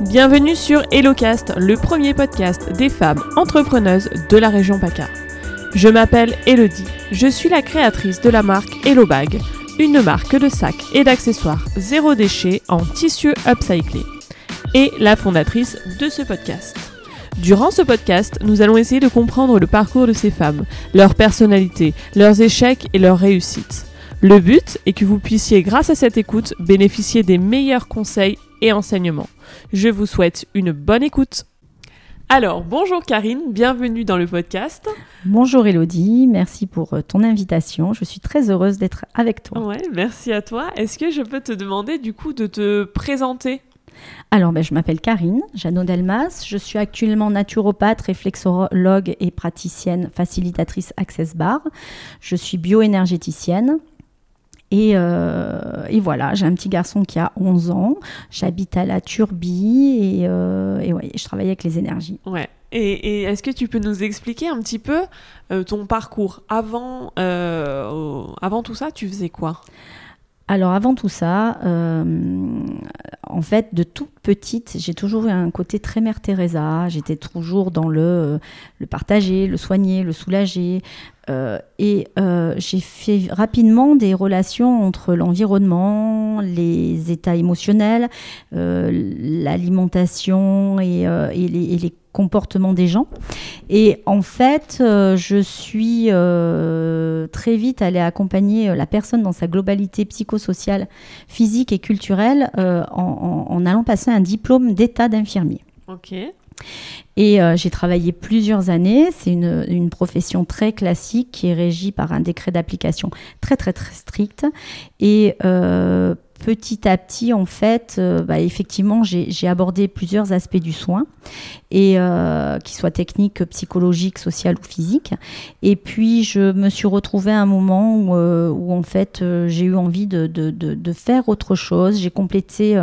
Bienvenue sur HelloCast, le premier podcast des femmes entrepreneuses de la région PACA. Je m'appelle Elodie, je suis la créatrice de la marque HelloBag, une marque de sacs et d'accessoires zéro déchet en tissu upcyclé, et la fondatrice de ce podcast. Durant ce podcast, nous allons essayer de comprendre le parcours de ces femmes, leur personnalité, leurs échecs et leurs réussites. Le but est que vous puissiez, grâce à cette écoute, bénéficier des meilleurs conseils et enseignements. Je vous souhaite une bonne écoute. Alors, bonjour Karine, bienvenue dans le podcast. Bonjour Elodie, merci pour euh, ton invitation. Je suis très heureuse d'être avec toi. Ouais, merci à toi. Est-ce que je peux te demander du coup de te présenter? Alors, ben, je m'appelle Karine Jeannot Delmas. Je suis actuellement naturopathe, réflexologue et praticienne facilitatrice Access Bar. Je suis bioénergéticienne. Euh, et, voilà, j'ai un petit garçon qui a 11 ans, j'habite à la Turbie et, euh, je travaille avec les énergies. Ouais. Et, est-ce que tu peux nous expliquer un petit peu euh, ton parcours? Avant, avant tout ça, tu faisais quoi? Alors avant tout ça, en fait, de toute petite, j'ai toujours eu un côté très mère Teresa. J'étais toujours dans le, le partager, le soigner, le soulager. Euh, et euh, j'ai fait rapidement des relations entre l'environnement, les états émotionnels, euh, l'alimentation et, les, comportements des gens. Et en fait, je suis très vite allée accompagner la personne dans sa globalité psychosociale, physique et culturelle en, en, allant passer un diplôme d'état d'infirmier. Ok. Et euh, j'ai travaillé plusieurs années. C'est une, profession très classique qui est régie par un décret d'application très très très strict. Et euh, petit à petit, en fait, euh, bah, effectivement, j'ai abordé plusieurs aspects du soin, et euh, qui soient techniques, psychologiques, sociales ou physiques. Et puis, je me suis retrouvée à un moment où, en fait, j'ai eu envie de, de, faire autre chose. J'ai complété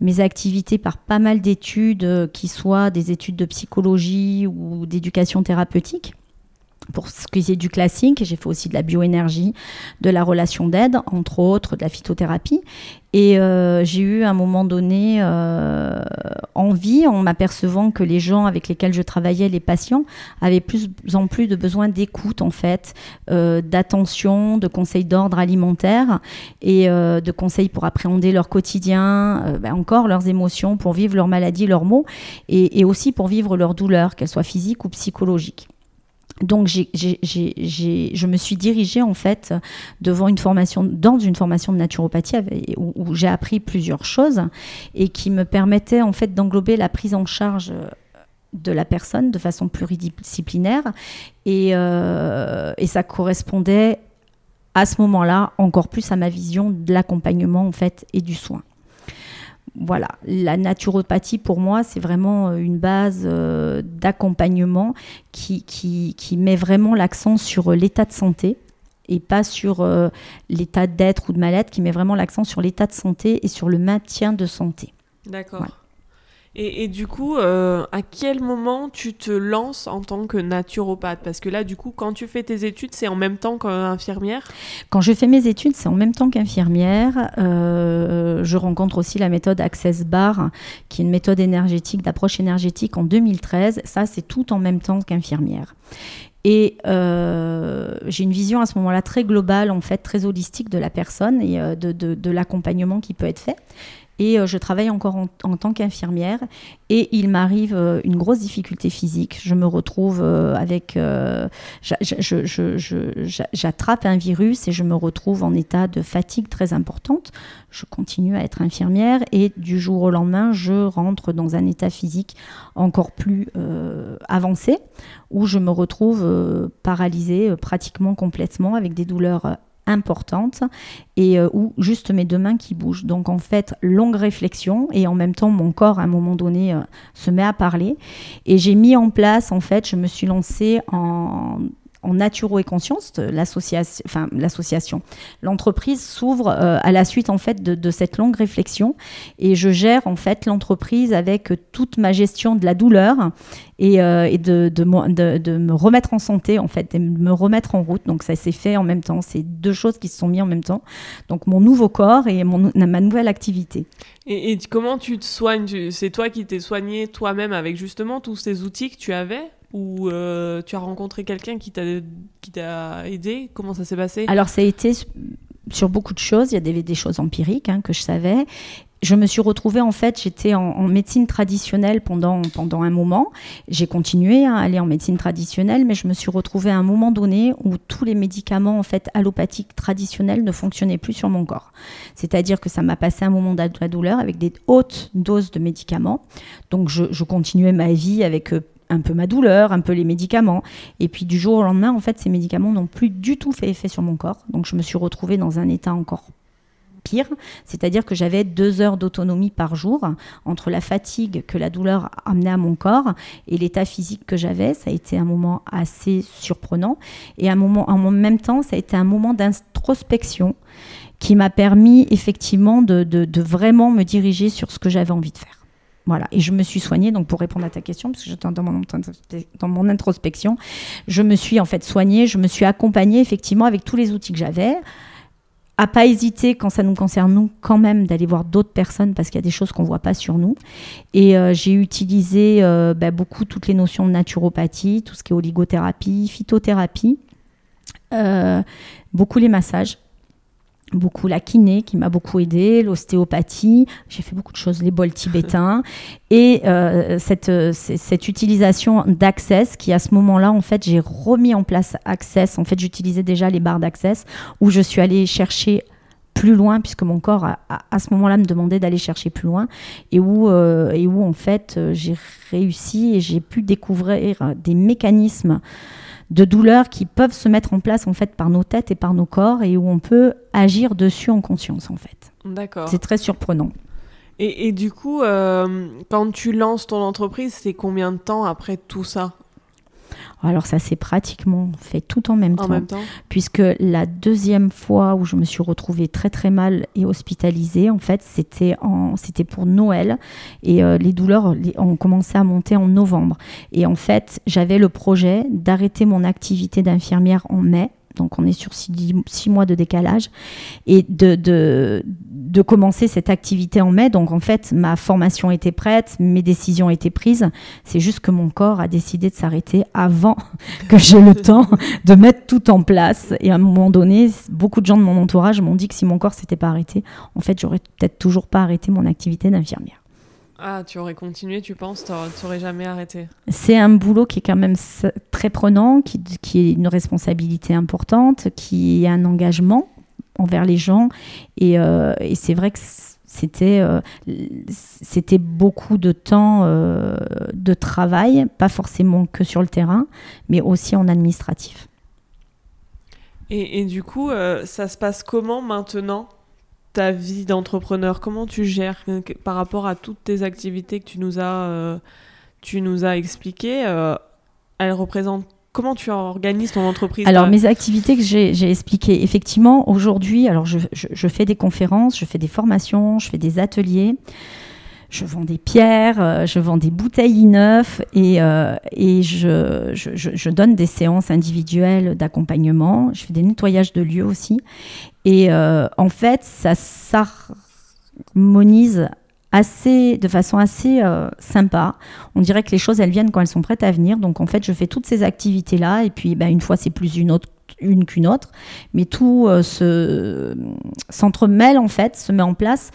mes activités par pas mal d'études, euh, qui soient des études de psychologie ou d'éducation thérapeutique. Pour ce qui est du classique, j'ai fait aussi de la bioénergie, de la relation d'aide, entre autres, de la phytothérapie. Et euh, j'ai eu à un moment donné euh, envie, en m'apercevant que les gens avec lesquels je travaillais, les patients, avaient plus en plus de besoin d'écoute, en fait, euh, d'attention, de conseils d'ordre alimentaire et de conseils pour appréhender leur quotidien, ben encore leurs émotions, pour vivre leur maladie, leurs maux, et, et aussi pour vivre leurs douleurs, qu'elles soient physiques ou psychologiques. Donc, je me suis dirigée en fait devant une formation, dans une formation de naturopathie où, j'ai appris plusieurs choses et qui me permettaient en fait d'englober la prise en charge de la personne de façon pluridisciplinaire. Et, euh, et ça correspondait à ce moment-là encore plus à ma vision de l'accompagnement en fait et du soin voilà, la naturopathie pour moi, c'est vraiment euh, une base euh, d'accompagnement qui, qui, met vraiment l'accent sur euh, l'état de santé et pas sur l'état d'être ou de mal-être, qui met vraiment l'accent sur l'état de santé et sur le maintien de santé. D'accord. Et, du coup, euh, à quel moment tu te lances en tant que naturopathe? Parce que là, du coup, quand tu fais tes études, c'est en même temps qu'infirmière? Quand je fais mes études, c'est en même temps qu'infirmière. Euh, je rencontre aussi la méthode Access Bar, qui est une méthode énergétique, d'approche énergétique en 2013. Ça, c'est tout en même temps qu'infirmière. Et euh, j'ai une vision à ce moment-là très globale, en fait, très holistique de la personne et de, de l'accompagnement qui peut être fait et euh, je travaille encore en, tant qu'infirmière et il m'arrive euh, une grosse difficulté physique. Je me retrouve euh, avec, j'attrape un virus et je me retrouve en état de fatigue très importante. Je continue à être infirmière et du jour au lendemain, je rentre dans un état physique encore plus avancé où je me retrouve paralysée pratiquement complètement avec des douleurs importante et euh, ou juste mes deux mains qui bougent. Donc en fait, longue réflexion et en même temps mon corps à un moment donné euh, se met à parler et j'ai mis en place en fait, je me suis lancée en en naturo et conscience, l'association, enfin l'association, l'entreprise s'ouvre euh, à la suite en fait de, cette longue réflexion et je gère en fait l'entreprise avec toute ma gestion de la douleur et, euh, de, me remettre en santé en fait, de me remettre en route. Donc ça s'est fait en même temps. C'est deux choses qui se sont mises en même temps. Donc mon nouveau corps et ma nouvelle activité. Et, et comment tu te soignes? C'est toi qui t'es soigné toi-même avec justement tous ces outils que tu avais? Ou euh, tu as rencontré quelqu'un qui t'a aidé? Comment ça s'est passé? Alors ça a été sur beaucoup de choses. Il y a des, choses empiriques hein, que je savais. Je me suis retrouvée, en fait, j'étais en, médecine traditionnelle pendant, pendant un moment. J'ai continué à aller en médecine traditionnelle, mais je me suis retrouvée à un moment donné où tous les médicaments, en fait, allopathiques traditionnels ne fonctionnaient plus sur mon corps. C'est-à-dire que ça m'a passé un moment de la douleur avec des hautes doses de médicaments. Donc, je, je continuais ma vie avec euh, un peu ma douleur, un peu les médicaments. Et puis du jour au lendemain, en fait, ces médicaments n'ont plus du tout fait effet sur mon corps. Donc je me suis retrouvée dans un état encore pire, c'est-à-dire que j'avais deux heures d'autonomie par jour entre la fatigue que la douleur amenait à mon corps et l'état physique que j'avais. Ça a été un moment assez surprenant et un moment, en même temps, ça a été un moment d'introspection qui m'a permis effectivement de vraiment me diriger sur ce que j'avais envie de faire. Voilà, et je me suis soignée, donc pour répondre à ta question, parce que j'étais dans mon, introspection, je me suis en fait soignée, je me suis accompagnée effectivement avec tous les outils que j'avais, à pas hésiter quand ça nous concerne nous quand même d'aller voir d'autres personnes parce qu'il y a des choses qu'on voit pas sur nous. Et euh, j'ai utilisé euh, bah, beaucoup toutes les notions de naturopathie tout ce qui est oligothérapie phytothérapie euh, beaucoup les massages beaucoup la kiné qui m'a beaucoup aidé, l'ostéopathie, j'ai fait beaucoup de choses, les bols tibétains. Et euh, cette, cette utilisation d'Access qui à ce moment-là en fait j'ai remis en place Access, en fait j'utilisais déjà les barres d'Access où je suis allée chercher plus loin puisque mon corps à ce moment-là me demandait d'aller chercher plus loin et où, euh, et où en fait j'ai réussi et j'ai pu découvrir des mécanismes de douleurs qui peuvent se mettre en place en fait par nos têtes et par nos corps et où on peut agir dessus en conscience en fait. D'accord. C'est très surprenant. Et, du coup, euh, quand tu lances ton entreprise, c'est combien de temps après tout ça alors ça s'est pratiquement fait tout en même, en temps, même temps, puisque la deuxième fois où je me suis retrouvée très très mal et hospitalisée, en fait, c'était en c'était pour Noël. Et euh, les douleurs ont commencé à monter en novembre. Et en fait, j'avais le projet d'arrêter mon activité d'infirmière en mai donc on est sur six, mois de décalage, et de, de, commencer cette activité en mai. Donc en fait, ma formation était prête, mes décisions étaient prises. C'est juste que mon corps a décidé de s'arrêter avant que j'ai le temps de mettre tout en place. Et à un moment donné, beaucoup de gens de mon entourage m'ont dit que si mon corps s'était pas arrêté, en fait, j'aurais peut-être toujours pas arrêté mon activité d'infirmière. Ah, tu aurais continué, tu penses Tu n'aurais jamais arrêté C'est un boulot qui est quand même très prenant, qui, qui est une responsabilité importante, qui est un engagement envers les gens. Et, euh, et c'est vrai que c'était euh, c'était beaucoup de temps euh, de travail, pas forcément que sur le terrain, mais aussi en administratif. Et, et du coup, ça se passe comment maintenant? Ta vie d'entrepreneur Comment tu gères euh, par rapport à toutes tes activités que tu nous as, euh, tu nous as expliquées euh, Elles représentent Comment tu organises ton entreprise Alors, mes activités que j'ai expliquées, effectivement, aujourd'hui, alors je, je, fais des conférences, je fais des formations, je fais des ateliers je vends des pierres, euh, je vends des bouteilles neuves et, euh, et je, je, donne des séances individuelles d'accompagnement. Je fais des nettoyages de lieux aussi. Et euh, en fait, ça s'harmonise assez, de façon assez sympa. On dirait que les choses, elles viennent quand elles sont prêtes à venir. Donc en fait, je fais toutes ces activités-là. Et puis, ben, une fois, c'est plus une autre une qu'une autre, mais tout se s'entremêle en fait, se met en place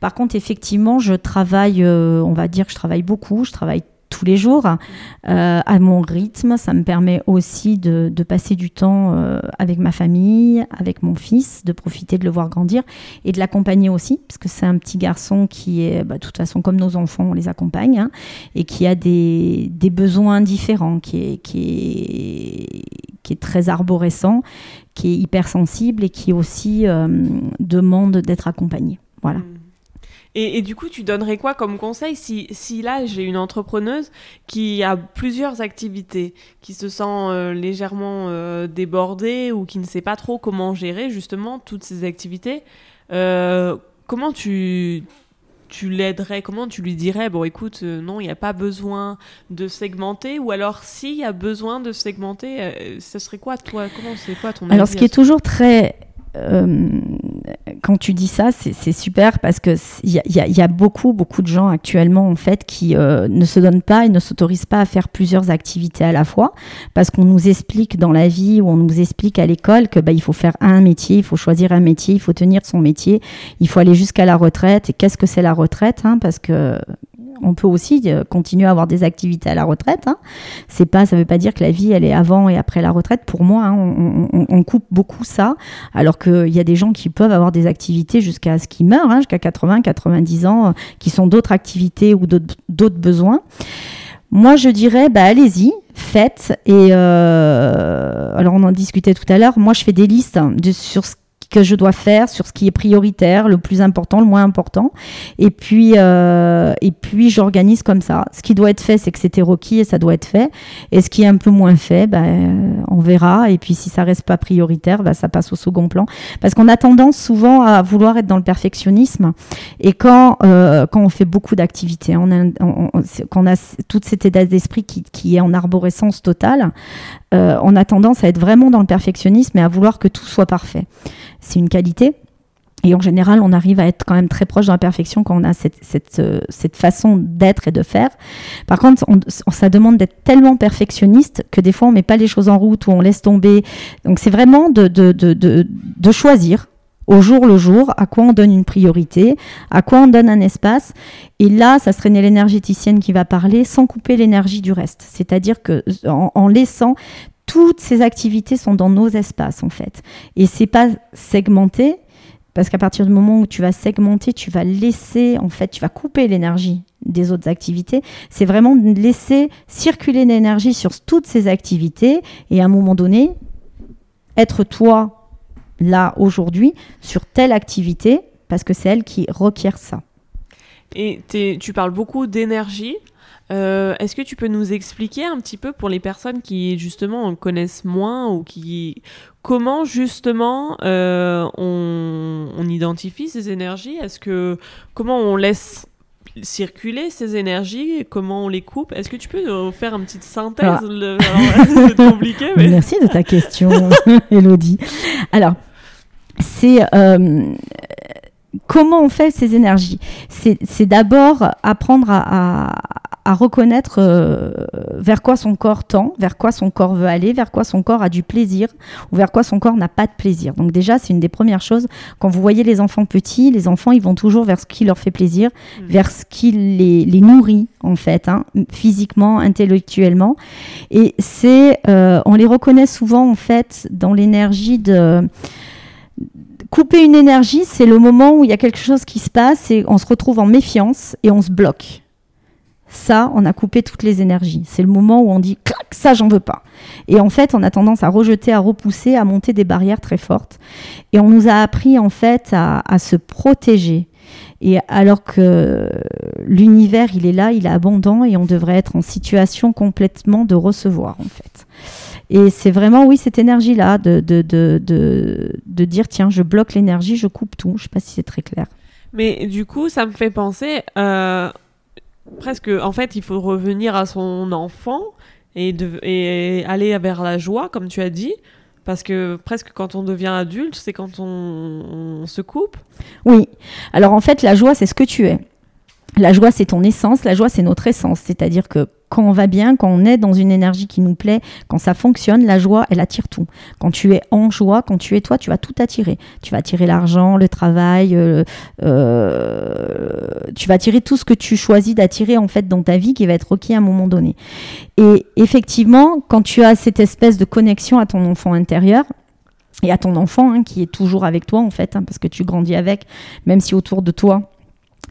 par contre, effectivement, je travaille, euh, on va dire que je travaille beaucoup, je travaille tous les jours euh, à mon rythme. Ça me permet aussi de, passer du temps euh, avec ma famille, avec mon fils, de profiter de le voir grandir et de l'accompagner aussi, parce que c'est un petit garçon qui est, bah, de toute façon, comme nos enfants, on les accompagne, hein, et qui a des, besoins différents, qui est, très arborescent, qui est hypersensible et qui aussi demande d'être accompagné. Voilà. Mmh. Et, du coup, tu donnerais quoi comme conseil si, si là, j'ai une entrepreneuse qui a plusieurs activités, qui se sent euh, légèrement euh, débordée ou qui ne sait pas trop comment gérer justement toutes ces activités euh, Comment tu, tu l'aiderais? Comment tu lui dirais Bon, écoute, non, il n'y a pas besoin de segmenter Ou alors, s'il y a besoin de segmenter, ce serait quoi, toi? Comment c'est quoi ton Alors, ce qui est toujours très euh, quand tu dis ça, c'est super parce que il y, a beaucoup, beaucoup de gens actuellement en fait qui euh, ne se donnent pas et ne s'autorisent pas à faire plusieurs activités à la fois parce qu'on nous explique dans la vie ou on nous explique à l'école que bah, il faut faire un métier, il faut choisir un métier, il faut tenir son métier, il faut aller jusqu'à la retraite. Et qu'est-ce que c'est la retraite hein, Parce que on peut aussi euh, continuer à avoir des activités à la retraite. Hein. C'est pas, ça veut pas dire que la vie elle est avant et après la retraite. Pour moi, hein, on, coupe beaucoup ça, alors qu'il y a des gens qui peuvent avoir des activités jusqu'à ce qu'ils meurent, hein, jusqu'à 80, 90 ans, euh, qui sont d'autres activités ou d'autres besoins. Moi, je dirais, bah, allez-y, faites. Et euh, alors, on en discutait tout à l'heure. Moi, je fais des listes de, sur ce que je dois faire sur ce qui est prioritaire, le plus important, le moins important. Et puis, euh, et puis j'organise comme ça. Ce qui doit être fait, c'est que c'était requis et ça doit être fait. Et ce qui est un peu moins fait, ben, on verra. Et puis, si ça reste pas prioritaire, ben, ça passe au second plan. Parce qu'on a tendance souvent à vouloir être dans le perfectionnisme. Et quand, euh, quand on fait beaucoup d'activités, on a, quand on a toute cet état d'esprit qui, qui est en arborescence totale, euh, on a tendance à être vraiment dans le perfectionnisme et à vouloir que tout soit parfait. C'est une qualité. Et en général, on arrive à être quand même très proche de la perfection quand on a cette, cette, euh, façon d'être et de faire. Par contre, on, ça demande d'être tellement perfectionniste que des fois, on ne met pas les choses en route ou on laisse tomber. Donc, c'est vraiment de, de, de, de choisir au jour le jour, à quoi on donne une priorité, à quoi on donne un espace. Et là, ça serait l'énergéticienne qui va parler sans couper l'énergie du reste. C'est-à-dire que en, laissant toutes ces activités sont dans nos espaces en fait. Et c'est pas segmenté parce qu'à partir du moment où tu vas segmenter, tu vas laisser en fait, tu vas couper l'énergie des autres activités. C'est vraiment laisser circuler l'énergie sur toutes ces activités et à un moment donné, être toi là aujourd'hui sur telle activité parce que c'est elle qui requiert ça. Et tu parles beaucoup d'énergie. Euh, est-ce que tu peux nous expliquer un petit peu pour les personnes qui justement connaissent moins ou qui comment justement euh, on, on, identifie ces énergies? Est-ce que comment on laisse circuler ces énergies? Comment on les coupe? Est-ce que tu peux nous faire une petite synthèse? C'est compliqué. Mais... Merci de ta question, Elodie. Alors, c'est euh, comment on fait ces énergies? C'est d'abord apprendre à, à reconnaître euh, vers quoi son corps tend, vers quoi son corps veut aller, vers quoi son corps a du plaisir ou vers quoi son corps n'a pas de plaisir. Donc déjà, c'est une des premières choses. Quand vous voyez les enfants petits, les enfants, ils vont toujours vers ce qui leur fait plaisir, mmh. vers ce qui les, les nourrit en fait, hein, physiquement, intellectuellement. Et c'est, euh, on les reconnaît souvent en fait dans l'énergie de couper une énergie, c'est le moment où il y a quelque chose qui se passe et on se retrouve en méfiance et on se bloque ça, on a coupé toutes les énergies. C'est le moment où on dit, clac, ça, j'en veux pas. Et en fait, on a tendance à rejeter, à repousser, à monter des barrières très fortes. Et on nous a appris, en fait, à, se protéger. Et alors que l'univers, il est là, il est abondant et on devrait être en situation complètement de recevoir, en fait. Et c'est vraiment, oui, cette énergie-là de, de, de, de, dire, tiens, je bloque l'énergie, je coupe tout. Je ne sais pas si c'est très clair. Mais du coup, ça me fait penser, euh, presque, en fait, il faut revenir à son enfant et, de, et aller vers la joie, comme tu as dit. Parce que presque quand on devient adulte, c'est quand on, on se coupe. Oui. Alors en fait, la joie, c'est ce que tu es. La joie, c'est ton essence. La joie, c'est notre essence. C'est-à-dire que quand on va bien, quand on est dans une énergie qui nous plaît, quand ça fonctionne, la joie, elle attire tout. Quand tu es en joie, quand tu es toi, tu vas tout attirer. Tu vas attirer l'argent, le travail, euh, euh, tu vas attirer tout ce que tu choisis d'attirer en fait dans ta vie qui va être requis à un moment donné. Et effectivement, quand tu as cette espèce de connexion à ton enfant intérieur, et à ton enfant hein, qui est toujours avec toi en fait, hein, parce que tu grandis avec, même si autour de toi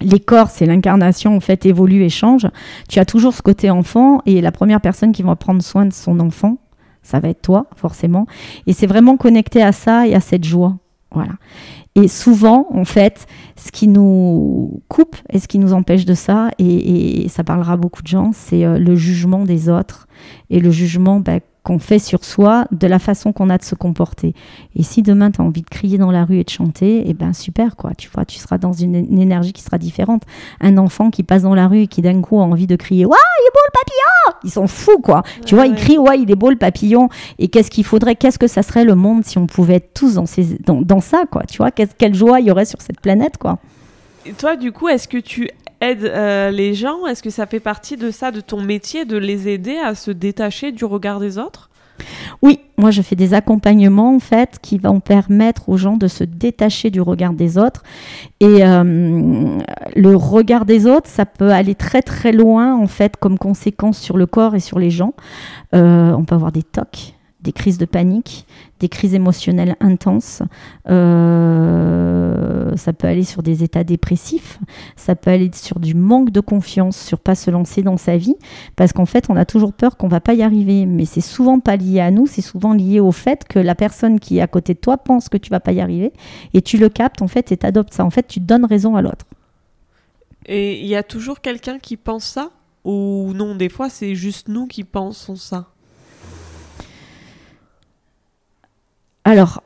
les corps, c'est l'incarnation, en fait, évolue et change. Tu as toujours ce côté enfant et la première personne qui va prendre soin de son enfant, ça va être toi, forcément. Et c'est vraiment connecté à ça et à cette joie. Voilà. Et souvent, en fait, ce qui nous coupe et ce qui nous empêche de ça, et, ça parlera beaucoup de gens, c'est le jugement des autres et le jugement bah, qu'on fait sur soi, de la façon qu'on a de se comporter. Et si demain tu as envie de crier dans la rue et de chanter, eh ben super quoi, tu vois, tu seras dans une, énergie qui sera différente. Un enfant qui passe dans la rue et qui d'un coup a envie de crier "Waouh, il est beau le papillon!" Ils sont fous quoi. tu vois, ils crient "Ouais, il est beau le papillon." Et qu'est-ce qu'il faudrait Qu'est-ce que ça serait le monde si on pouvait être tous dans ces dans, ça quoi, tu vois Quelle joie il y aurait sur cette planète quoi. Et toi, du coup, est-ce que tu aides euh, les gens? Est-ce que ça fait partie de ça, de ton métier, de les aider à se détacher du regard des autres? Oui, moi je fais des accompagnements en fait qui vont permettre aux gens de se détacher du regard des autres. Et euh, le regard des autres, ça peut aller très très loin en fait comme conséquence sur le corps et sur les gens. Euh, on peut avoir des tocs des crises de panique, des crises émotionnelles intenses. Euh, ça peut aller sur des états dépressifs, ça peut aller sur du manque de confiance, sur pas se lancer dans sa vie, parce qu'en fait, on a toujours peur qu'on va pas y arriver. Mais c'est souvent pas lié à nous, c'est souvent lié au fait que la personne qui est à côté de toi pense que tu vas pas y arriver, et tu le captes en fait et t'adoptes ça. En fait, tu donnes raison à l'autre. Et il y a toujours quelqu'un qui pense ça ou non Des fois, c'est juste nous qui pensons ça? Alors,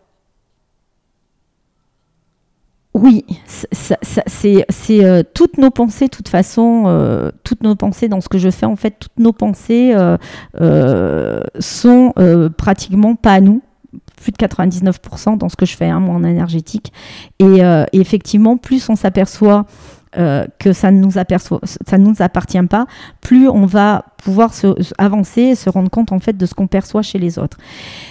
oui, c'est euh, toutes nos pensées, de toute façon, euh, toutes nos pensées dans ce que je fais, en fait, toutes nos pensées euh, sont pratiquement pas à nous plus de 99% dans ce que je fais, hein, moi en énergétique. et effectivement, plus on s'aperçoit euh, que ça ne nous, ça nous appartient pas, plus on va pouvoir se, avancer et se rendre compte en fait de ce qu'on perçoit chez les autres.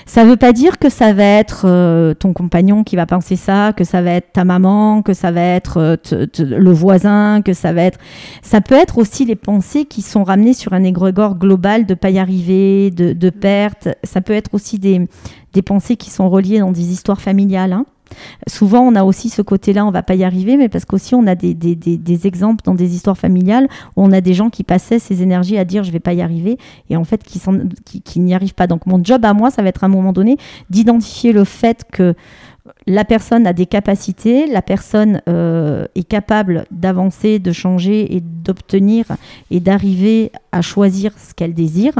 Ça ne veut pas dire que ça va être euh, ton compagnon qui va penser ça, que ça va être ta maman, que ça va être euh, le voisin, que ça va être. Ça peut être aussi les pensées qui sont ramenées sur un égrégore global de pas y arriver, de, de perte. Ça peut être aussi des, des pensées qui sont reliées dans des histoires familiales. Hein. Souvent, on a aussi ce côté-là, on va pas y arriver, mais parce qu'aussi on a des, exemples dans des histoires familiales où on a des gens qui passaient ces énergies à dire je vais pas y arriver et en fait qui n'y arrivent pas. Donc mon job à moi, ça va être à un moment donné d'identifier le fait que la personne a des capacités, la personne euh, est capable d'avancer, de changer et d'obtenir et d'arriver à choisir ce qu'elle désire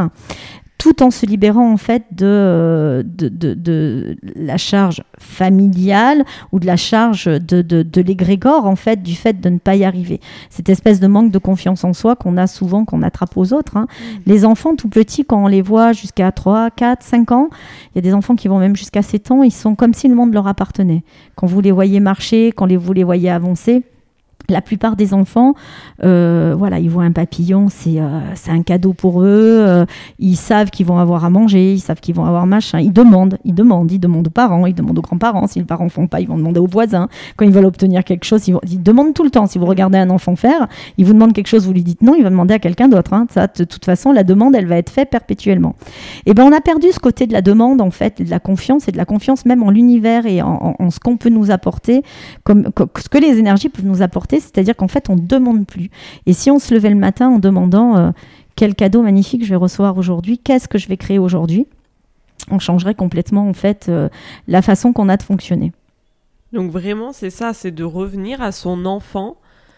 tout en se libérant en fait de, de, de, la charge familiale ou de la charge de, de, l'égrégore en fait du fait de ne pas y arriver. Cette espèce de manque de confiance en soi qu'on a souvent, qu'on attrape aux autres. Hein. Mmh. Les enfants tout petits, quand on les voit jusqu'à 3, 4, 5 ans, il y a des enfants qui vont même jusqu'à 7 ans, ils sont comme si le monde leur appartenait. Quand vous les voyez marcher, quand vous les voyez avancer, la plupart des enfants, euh, voilà, ils voient un papillon, c'est euh, un cadeau pour eux. Euh, ils savent qu'ils vont avoir à manger, ils savent qu'ils vont avoir machin. Ils demandent, ils demandent, ils demandent aux parents, ils demandent aux grands-parents. Si les parents font pas, ils vont demander aux voisins. Quand ils veulent obtenir quelque chose, ils, demandent tout le temps. Si vous regardez un enfant faire, il vous demande quelque chose, vous lui dites non, il va demander à quelqu'un d'autre. Hein. Ça, de toute façon, la demande, elle va être faite perpétuellement. Et eh ben, on a perdu ce côté de la demande en fait, de la confiance et de la confiance même en l'univers et en, en, ce qu'on peut nous apporter, comme, ce que les énergies peuvent nous apporter c'est-à-dire qu'en fait, on ne demande plus. Et si on se levait le matin en demandant euh, quel cadeau magnifique je vais recevoir aujourd'hui, qu'est-ce que je vais créer aujourd'hui, on changerait complètement en fait euh, la façon qu'on a de fonctionner. Donc vraiment, c'est ça, c'est de revenir à son enfant.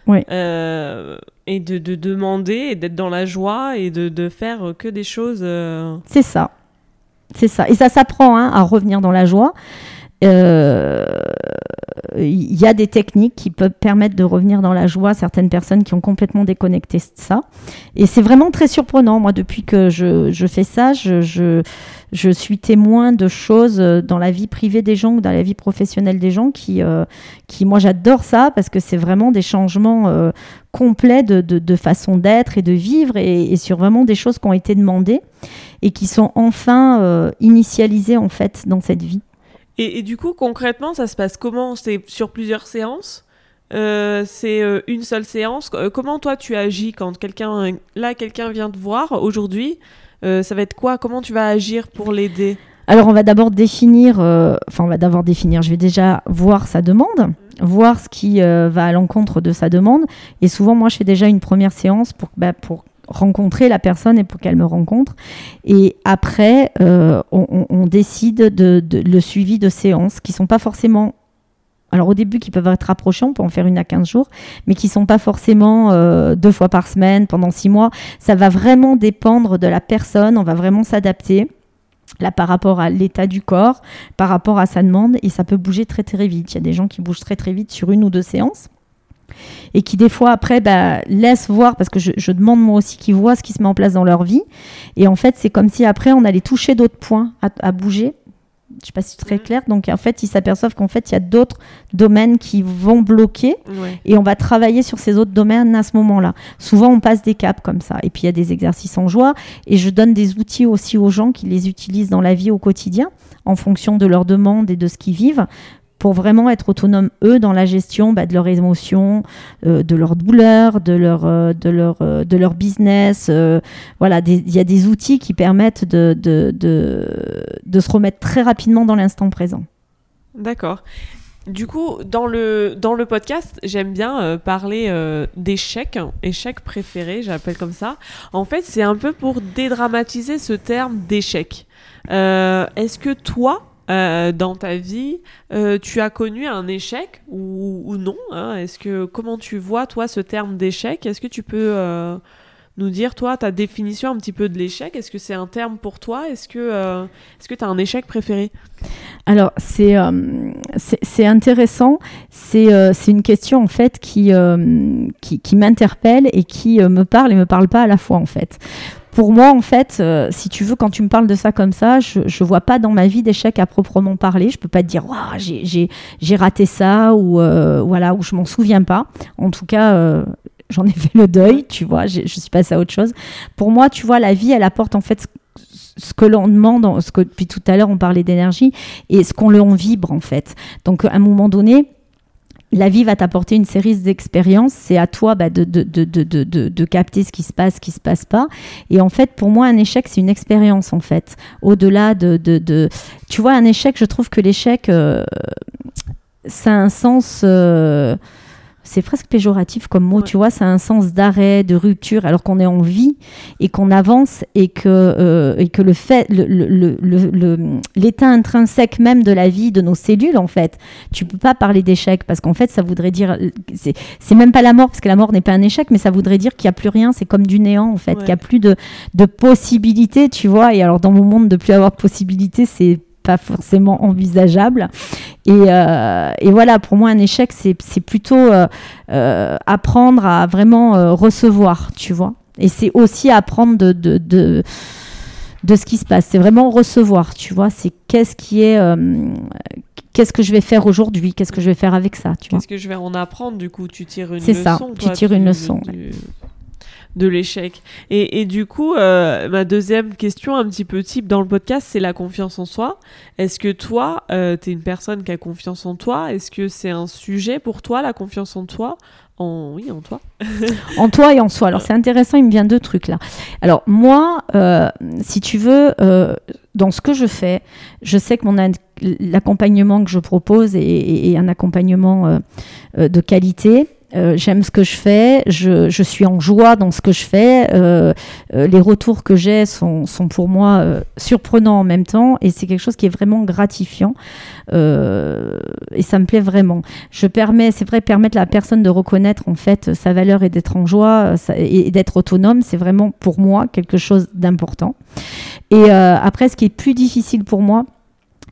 Euh, et de, demander et d'être dans la joie et de, faire que des choses. C'est ça. C'est ça. Et ça s'apprend hein, à revenir dans la joie. Euh, il y a des techniques qui peuvent permettre de revenir dans la joie certaines personnes qui ont complètement déconnecté ça. Et c'est vraiment très surprenant. Moi, depuis que je, fais ça, je, suis témoin de choses dans la vie privée des gens ou dans la vie professionnelle des gens qui, euh, moi, j'adore ça parce que c'est vraiment des changements euh, complets de, façon d'être et de vivre et, sur vraiment des choses qui ont été demandées et qui sont enfin euh, initialisées en fait dans cette vie. Et, du coup, concrètement, ça se passe comment? C'est sur plusieurs séances? Euh, c'est euh, une seule séance? Euh, comment toi tu agis quand quelqu'un là quelqu'un vient te voir aujourd'hui Ça va être quoi? Comment tu vas agir pour l'aider? Alors on va d'abord définir, enfin on va d'abord définir. Je vais déjà voir sa demande, voir ce qui va à l'encontre de sa demande. Et souvent moi je fais déjà une première séance pour, bah, pour rencontrer la personne et pour qu'elle me rencontre. Et après, euh, on, décide de, le suivi de séances qui sont pas forcément alors au début qui peuvent être rapprochants, on peut en faire une à 15 jours, mais qui sont pas forcément euh, deux fois par semaine pendant six mois. Ça va vraiment dépendre de la personne, on va vraiment s'adapter. Par rapport à l'état du corps, par rapport à sa demande, et ça peut bouger très très vite. Il y a des gens qui bougent très très vite sur une ou deux séances et qui des fois après bah, laissent voir, parce que je, demande moi aussi qu'ils voient ce qui se met en place dans leur vie. Et en fait, c'est comme si après on allait toucher d'autres points à bouger je sais pas si c'est très mhm. clair. Donc en fait, ils s'aperçoivent qu'en fait, il y a d'autres domaines qui vont bloquer et on va travailler sur ces autres domaines à ce moment-là. Souvent, on passe des caps comme ça. Et puis, il y a des exercices en joie et je donne des outils aussi aux gens qui les utilisent dans la vie au quotidien en fonction de leurs demandes et de ce qu'ils vivent pour vraiment être autonomes, eux, dans la gestion bah, de leurs émotions, euh, de leurs douleurs, de leur, euh, de leur, euh, de leur business. voilà, il y a des outils qui permettent de, de, de, se remettre très rapidement dans l'instant présent. D'accord. Du coup, dans le, dans le podcast, j'aime bien parler d'échecs, échecs préférés, j'appelle comme ça. En fait, c'est un peu pour dédramatiser ce terme d'échec. Est-ce que toi, euh, dans ta vie, euh, tu as connu un échec ou, non hein? Est-ce que comment tu vois toi ce terme d'échec? Est-ce que tu peux euh, nous dire toi ta définition un petit peu de l'échec? Est-ce que c'est un terme pour toi? Est-ce que est-ce que tu as un échec préféré? Alors c'est c'est intéressant. C'est c'est une question en fait qui qui, qui m'interpelle et qui me parle et me parle pas à la fois en fait pour moi, en fait, euh, si tu veux, quand tu me parles de ça comme ça, je ne vois pas dans ma vie d'échec à proprement parler. Je peux pas te dire, j'ai raté ça ou euh, voilà, ou je m'en souviens pas. En tout cas, euh, j'en ai fait le deuil, tu vois, je suis passée à autre chose. Pour moi, tu vois, la vie, elle apporte en fait ce que l'on demande, ce que depuis tout à l'heure on parlait d'énergie, et ce qu'on l'on vibre en fait. Donc à un moment donné, la vie va t'apporter une série d'expériences. C'est à toi bah, de, capter ce qui se passe, ce qui se passe pas. Et en fait, pour moi, un échec, c'est une expérience, en fait. Au-delà de, de, Tu vois, un échec, je trouve que l'échec, euh, ça a un sens... Euh, c'est presque péjoratif comme mot, tu vois, ça a un sens d'arrêt, de rupture, alors qu'on est en vie et qu'on avance et que, euh, et que le fait, l'état intrinsèque même de la vie, de nos cellules, en fait, tu peux pas parler d'échec parce qu'en fait, ça voudrait dire, c'est même pas la mort parce que la mort n'est pas un échec, mais ça voudrait dire qu'il n'y a plus rien, c'est comme du néant en fait, qu'il n'y a plus de, de possibilités, tu vois. Et alors, dans mon monde, de plus avoir de possibilités, c'est pas forcément envisageable. Et, euh, et, voilà, pour moi, un échec, c'est plutôt euh, euh, apprendre à vraiment recevoir, tu vois. Et c'est aussi apprendre de, de, de, de, ce qui se passe. C'est vraiment recevoir, tu vois. C'est qu'est-ce qui est. Qu'est-ce que je vais faire aujourd'hui? Qu'est-ce que je vais faire avec ça Qu'est-ce que je vais en apprendre Du coup, tu tires une leçon. C'est ça, tu tires une leçon de l'échec. Et, du coup, euh, ma deuxième question, un petit peu type dans le podcast, c'est la confiance en soi. Est-ce que toi, euh, tu es une personne qui a confiance en toi? Est-ce que c'est un sujet pour toi, la confiance en toi? En... Oui, en toi. en toi et en soi. Alors c'est intéressant, il me vient deux trucs là. Alors moi, euh, si tu veux, dans ce que je fais, je sais que mon l'accompagnement que je propose est, est un accompagnement de qualité euh, j'aime ce que je fais, je, je, suis en joie dans ce que je fais. Euh, euh, les retours que j'ai sont, sont, pour moi surprenants en même temps et c'est quelque chose qui est vraiment gratifiant et ça me plaît vraiment. Je permets, c'est vrai, permettre à la personne de reconnaître en fait sa valeur et d'être en joie et d'être autonome, c'est vraiment pour moi quelque chose d'important. Et après, ce qui est plus difficile pour moi,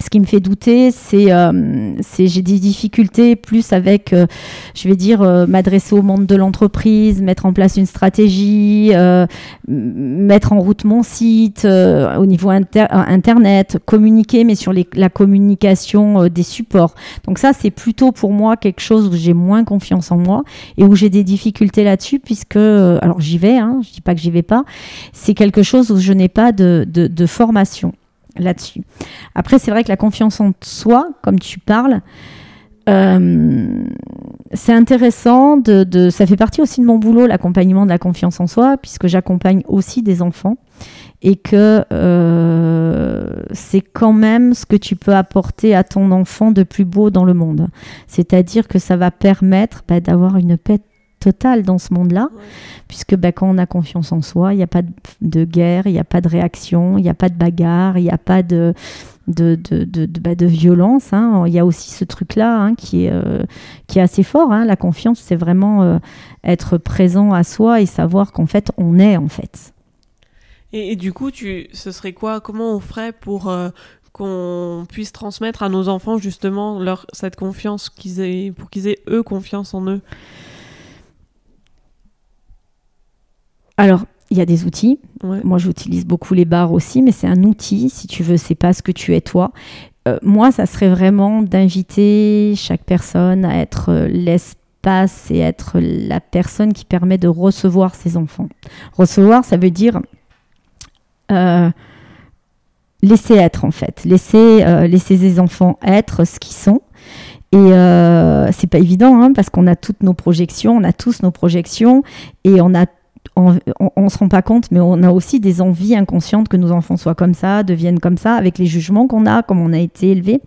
ce qui me fait douter, c'est euh, j'ai des difficultés plus avec, euh, je vais dire, euh, m'adresser au monde de l'entreprise, mettre en place une stratégie, euh, mettre en route mon site au niveau internet, communiquer, mais sur les, la communication des supports. Donc ça, c'est plutôt pour moi quelque chose où j'ai moins confiance en moi et où j'ai des difficultés là-dessus, puisque, alors j'y vais, hein, je dis pas que j'y vais pas, c'est quelque chose où je n'ai pas de, de, de formation là-dessus. Après, c'est vrai que la confiance en soi, comme tu parles, euh, c'est intéressant. De, ça fait partie aussi de mon boulot, l'accompagnement de la confiance en soi, puisque j'accompagne aussi des enfants. Et que euh, c'est quand même ce que tu peux apporter à ton enfant de plus beau dans le monde. C'est-à-dire que ça va permettre bah, d'avoir une paix totale dans ce monde-là, puisque bah, quand on a confiance en soi, il n'y a pas de, guerre, il n'y a pas de réaction, il n'y a pas de bagarre, il n'y a pas de, de, de, de, bah, violence. Hein. Il y a aussi ce truc-là hein, qui, est, euh, qui est assez fort. Hein. La confiance, c'est vraiment euh, être présent à soi et savoir qu'en fait, on est en fait. Et, du coup, tu, ce serait quoi Comment on ferait pour euh, qu'on puisse transmettre à nos enfants justement leur, cette confiance, qu'ils aient, pour qu'ils aient eux confiance en eux? Alors, il y a des outils. Moi, j'utilise beaucoup les barres aussi, mais c'est un outil. Si tu veux, c'est pas ce que tu es toi. Euh, moi, ça serait vraiment d'inviter chaque personne à être euh, l'espace et être la personne qui permet de recevoir ses enfants. Recevoir, ça veut dire euh, laisser être en fait, laisser, laisser les enfants être ce qu'ils sont. Et euh, c'est pas évident hein, parce qu'on a toutes nos projections, on a tous nos projections et on a on, ne se rend pas compte, mais on a aussi des envies inconscientes que nos enfants soient comme ça, deviennent comme ça, avec les jugements qu'on a, comme on a été élevé.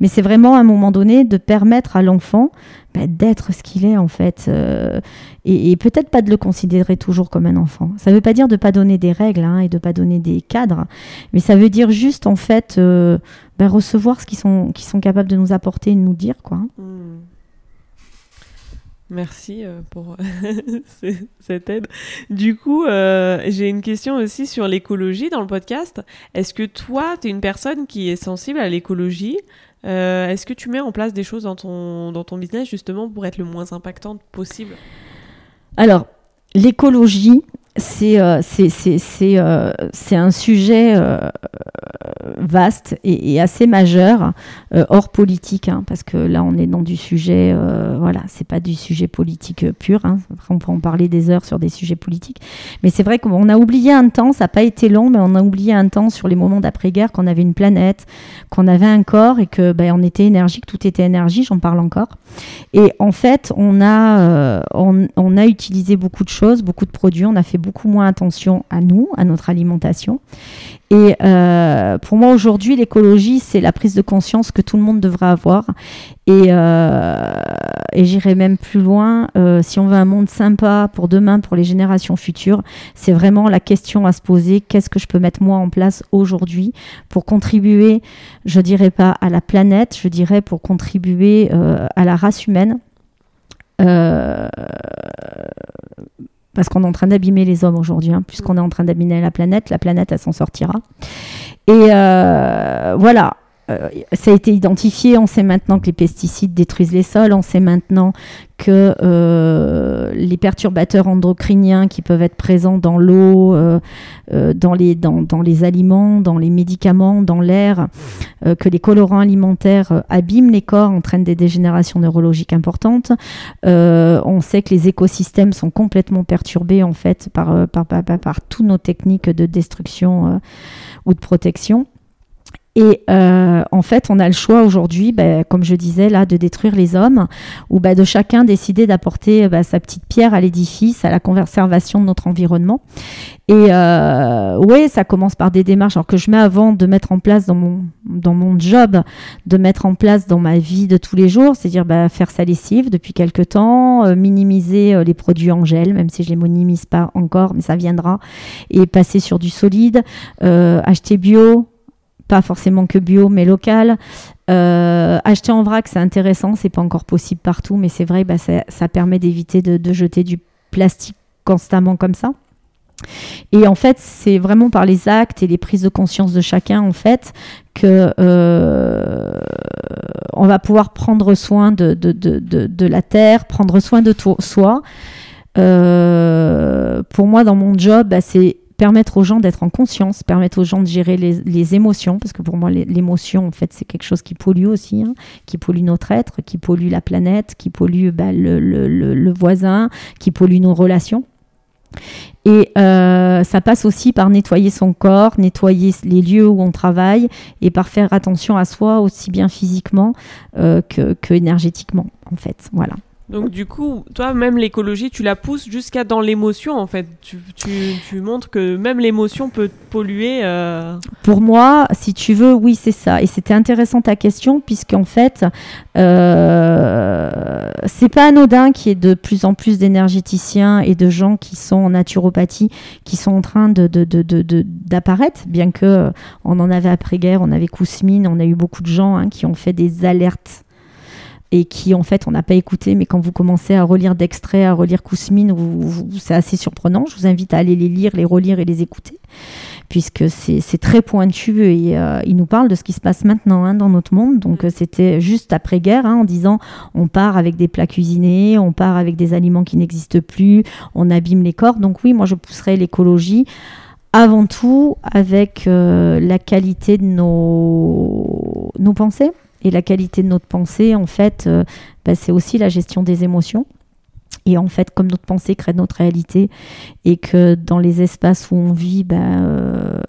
Mais c'est vraiment à un moment donné de permettre à l'enfant bah, d'être ce qu'il est en fait, euh, et, peut-être pas de le considérer toujours comme un enfant. Ça ne veut pas dire de pas donner des règles hein, et de pas donner des cadres, mais ça veut dire juste en fait euh, bah, recevoir ce qu'ils sont, sont capables de nous apporter et de nous dire quoi. Mmh. Merci euh, pour cette aide. Du coup, euh, j'ai une question aussi sur l'écologie dans le podcast. Est-ce que toi, tu es une personne qui est sensible à l'écologie? Euh, Est-ce que tu mets en place des choses dans ton, dans ton business justement pour être le moins impactante possible? Alors, l'écologie, c'est euh, c'est un sujet vaste et, assez majeur, hors politique, hein, parce que là on est dans du sujet, voilà, c'est pas du sujet politique pur. Hein. on peut en parler des heures sur des sujets politiques, mais c'est vrai qu'on a oublié un temps, ça n'a pas été long, mais on a oublié un temps sur les moments d'après-guerre qu'on avait une planète, qu'on avait un corps et que ben, on était énergique, tout était énergie. J'en parle encore. Et en fait, on a on, on a utilisé beaucoup de choses, beaucoup de produits, on a fait beaucoup moins attention à nous, à notre alimentation. Et euh, pour moi aujourd'hui, l'écologie, c'est la prise de conscience que tout le monde devrait avoir. Et, euh, et j'irai même plus loin. Euh, si on veut un monde sympa pour demain, pour les générations futures, c'est vraiment la question à se poser. Qu'est-ce que je peux mettre moi en place aujourd'hui pour contribuer, je dirais pas à la planète, je dirais pour contribuer à la race humaine. Euh, parce qu'on est en train d'abîmer les hommes aujourd'hui, hein, puisqu'on est en train d'abîmer la planète, la planète, elle s'en sortira. Et euh, voilà, euh, ça a été identifié. On sait maintenant que les pesticides détruisent les sols. On sait maintenant que euh, les perturbateurs endocriniens qui peuvent être présents dans l'eau, euh, dans, les, aliments, dans les médicaments, dans l'air, que les colorants alimentaires abîment les corps, entraînent des dégénérations neurologiques importantes. on sait que les écosystèmes sont complètement perturbés en fait par, par, par, par toutes nos techniques de destruction ou de protection. Et euh, en fait, on a le choix aujourd'hui, bah, comme je disais là, de détruire les hommes, ou bah, de chacun décider d'apporter bah, sa petite pierre à l'édifice, à la conservation de notre environnement. Et euh, oui, ça commence par des démarches alors que je mets avant de mettre en place dans mon, dans mon job, de mettre en place dans ma vie de tous les jours, c'est-à-dire faire sa lessive depuis quelques temps, euh, minimiser euh, les produits en gel, même si je les minimise pas encore, mais ça viendra, et passer sur du solide, euh, acheter bio, pas forcément que bio, mais local. Euh, acheter en vrac, c'est intéressant, c'est pas encore possible partout, mais c'est vrai, bah, ça, permet d'éviter de, jeter du plastique constamment comme ça. Et en fait, c'est vraiment par les actes et les prises de conscience de chacun, en fait, que euh, on va pouvoir prendre soin de, de, la terre, prendre soin de soi. Euh, pour moi, dans mon job, bah, c'est permettre aux gens d'être en conscience, permettre aux gens de gérer les, émotions, parce que pour moi, l'émotion, en fait, c'est quelque chose qui pollue aussi, hein, qui pollue notre être, qui pollue la planète, qui pollue bah, le, voisin, qui pollue nos relations. Et euh, ça passe aussi par nettoyer son corps, nettoyer les lieux où on travaille et par faire attention à soi aussi bien physiquement euh, que, que énergétiquement, en fait. Voilà. Donc du coup, toi, même l'écologie, tu la pousses jusqu'à dans l'émotion, en fait. Tu, tu, tu montres que même l'émotion peut polluer. Euh... Pour moi, si tu veux, oui, c'est ça. Et c'était intéressant ta question, puisqu'en fait, euh, c'est pas anodin qu'il y ait de plus en plus d'énergéticiens et de gens qui sont en naturopathie, qui sont en train de, d'apparaître, bien que euh, on en avait après-guerre, on avait Kousmine, on a eu beaucoup de gens hein, qui ont fait des alertes et qui en fait on n'a pas écouté, mais quand vous commencez à relire d'extraits, à relire Kousmine, c'est assez surprenant. Je vous invite à aller les lire, les relire et les écouter, puisque c'est très pointu et euh, il nous parle de ce qui se passe maintenant hein, dans notre monde. Donc euh, c'était juste après-guerre hein, en disant on part avec des plats cuisinés, on part avec des aliments qui n'existent plus, on abîme les corps. Donc oui, moi je pousserais l'écologie avant tout avec euh, la qualité de nos, nos pensées et la qualité de notre pensée, en fait, euh, bah, c'est aussi la gestion des émotions. Et en fait, comme notre pensée crée notre réalité, et que dans les espaces où on vit, bah, euh,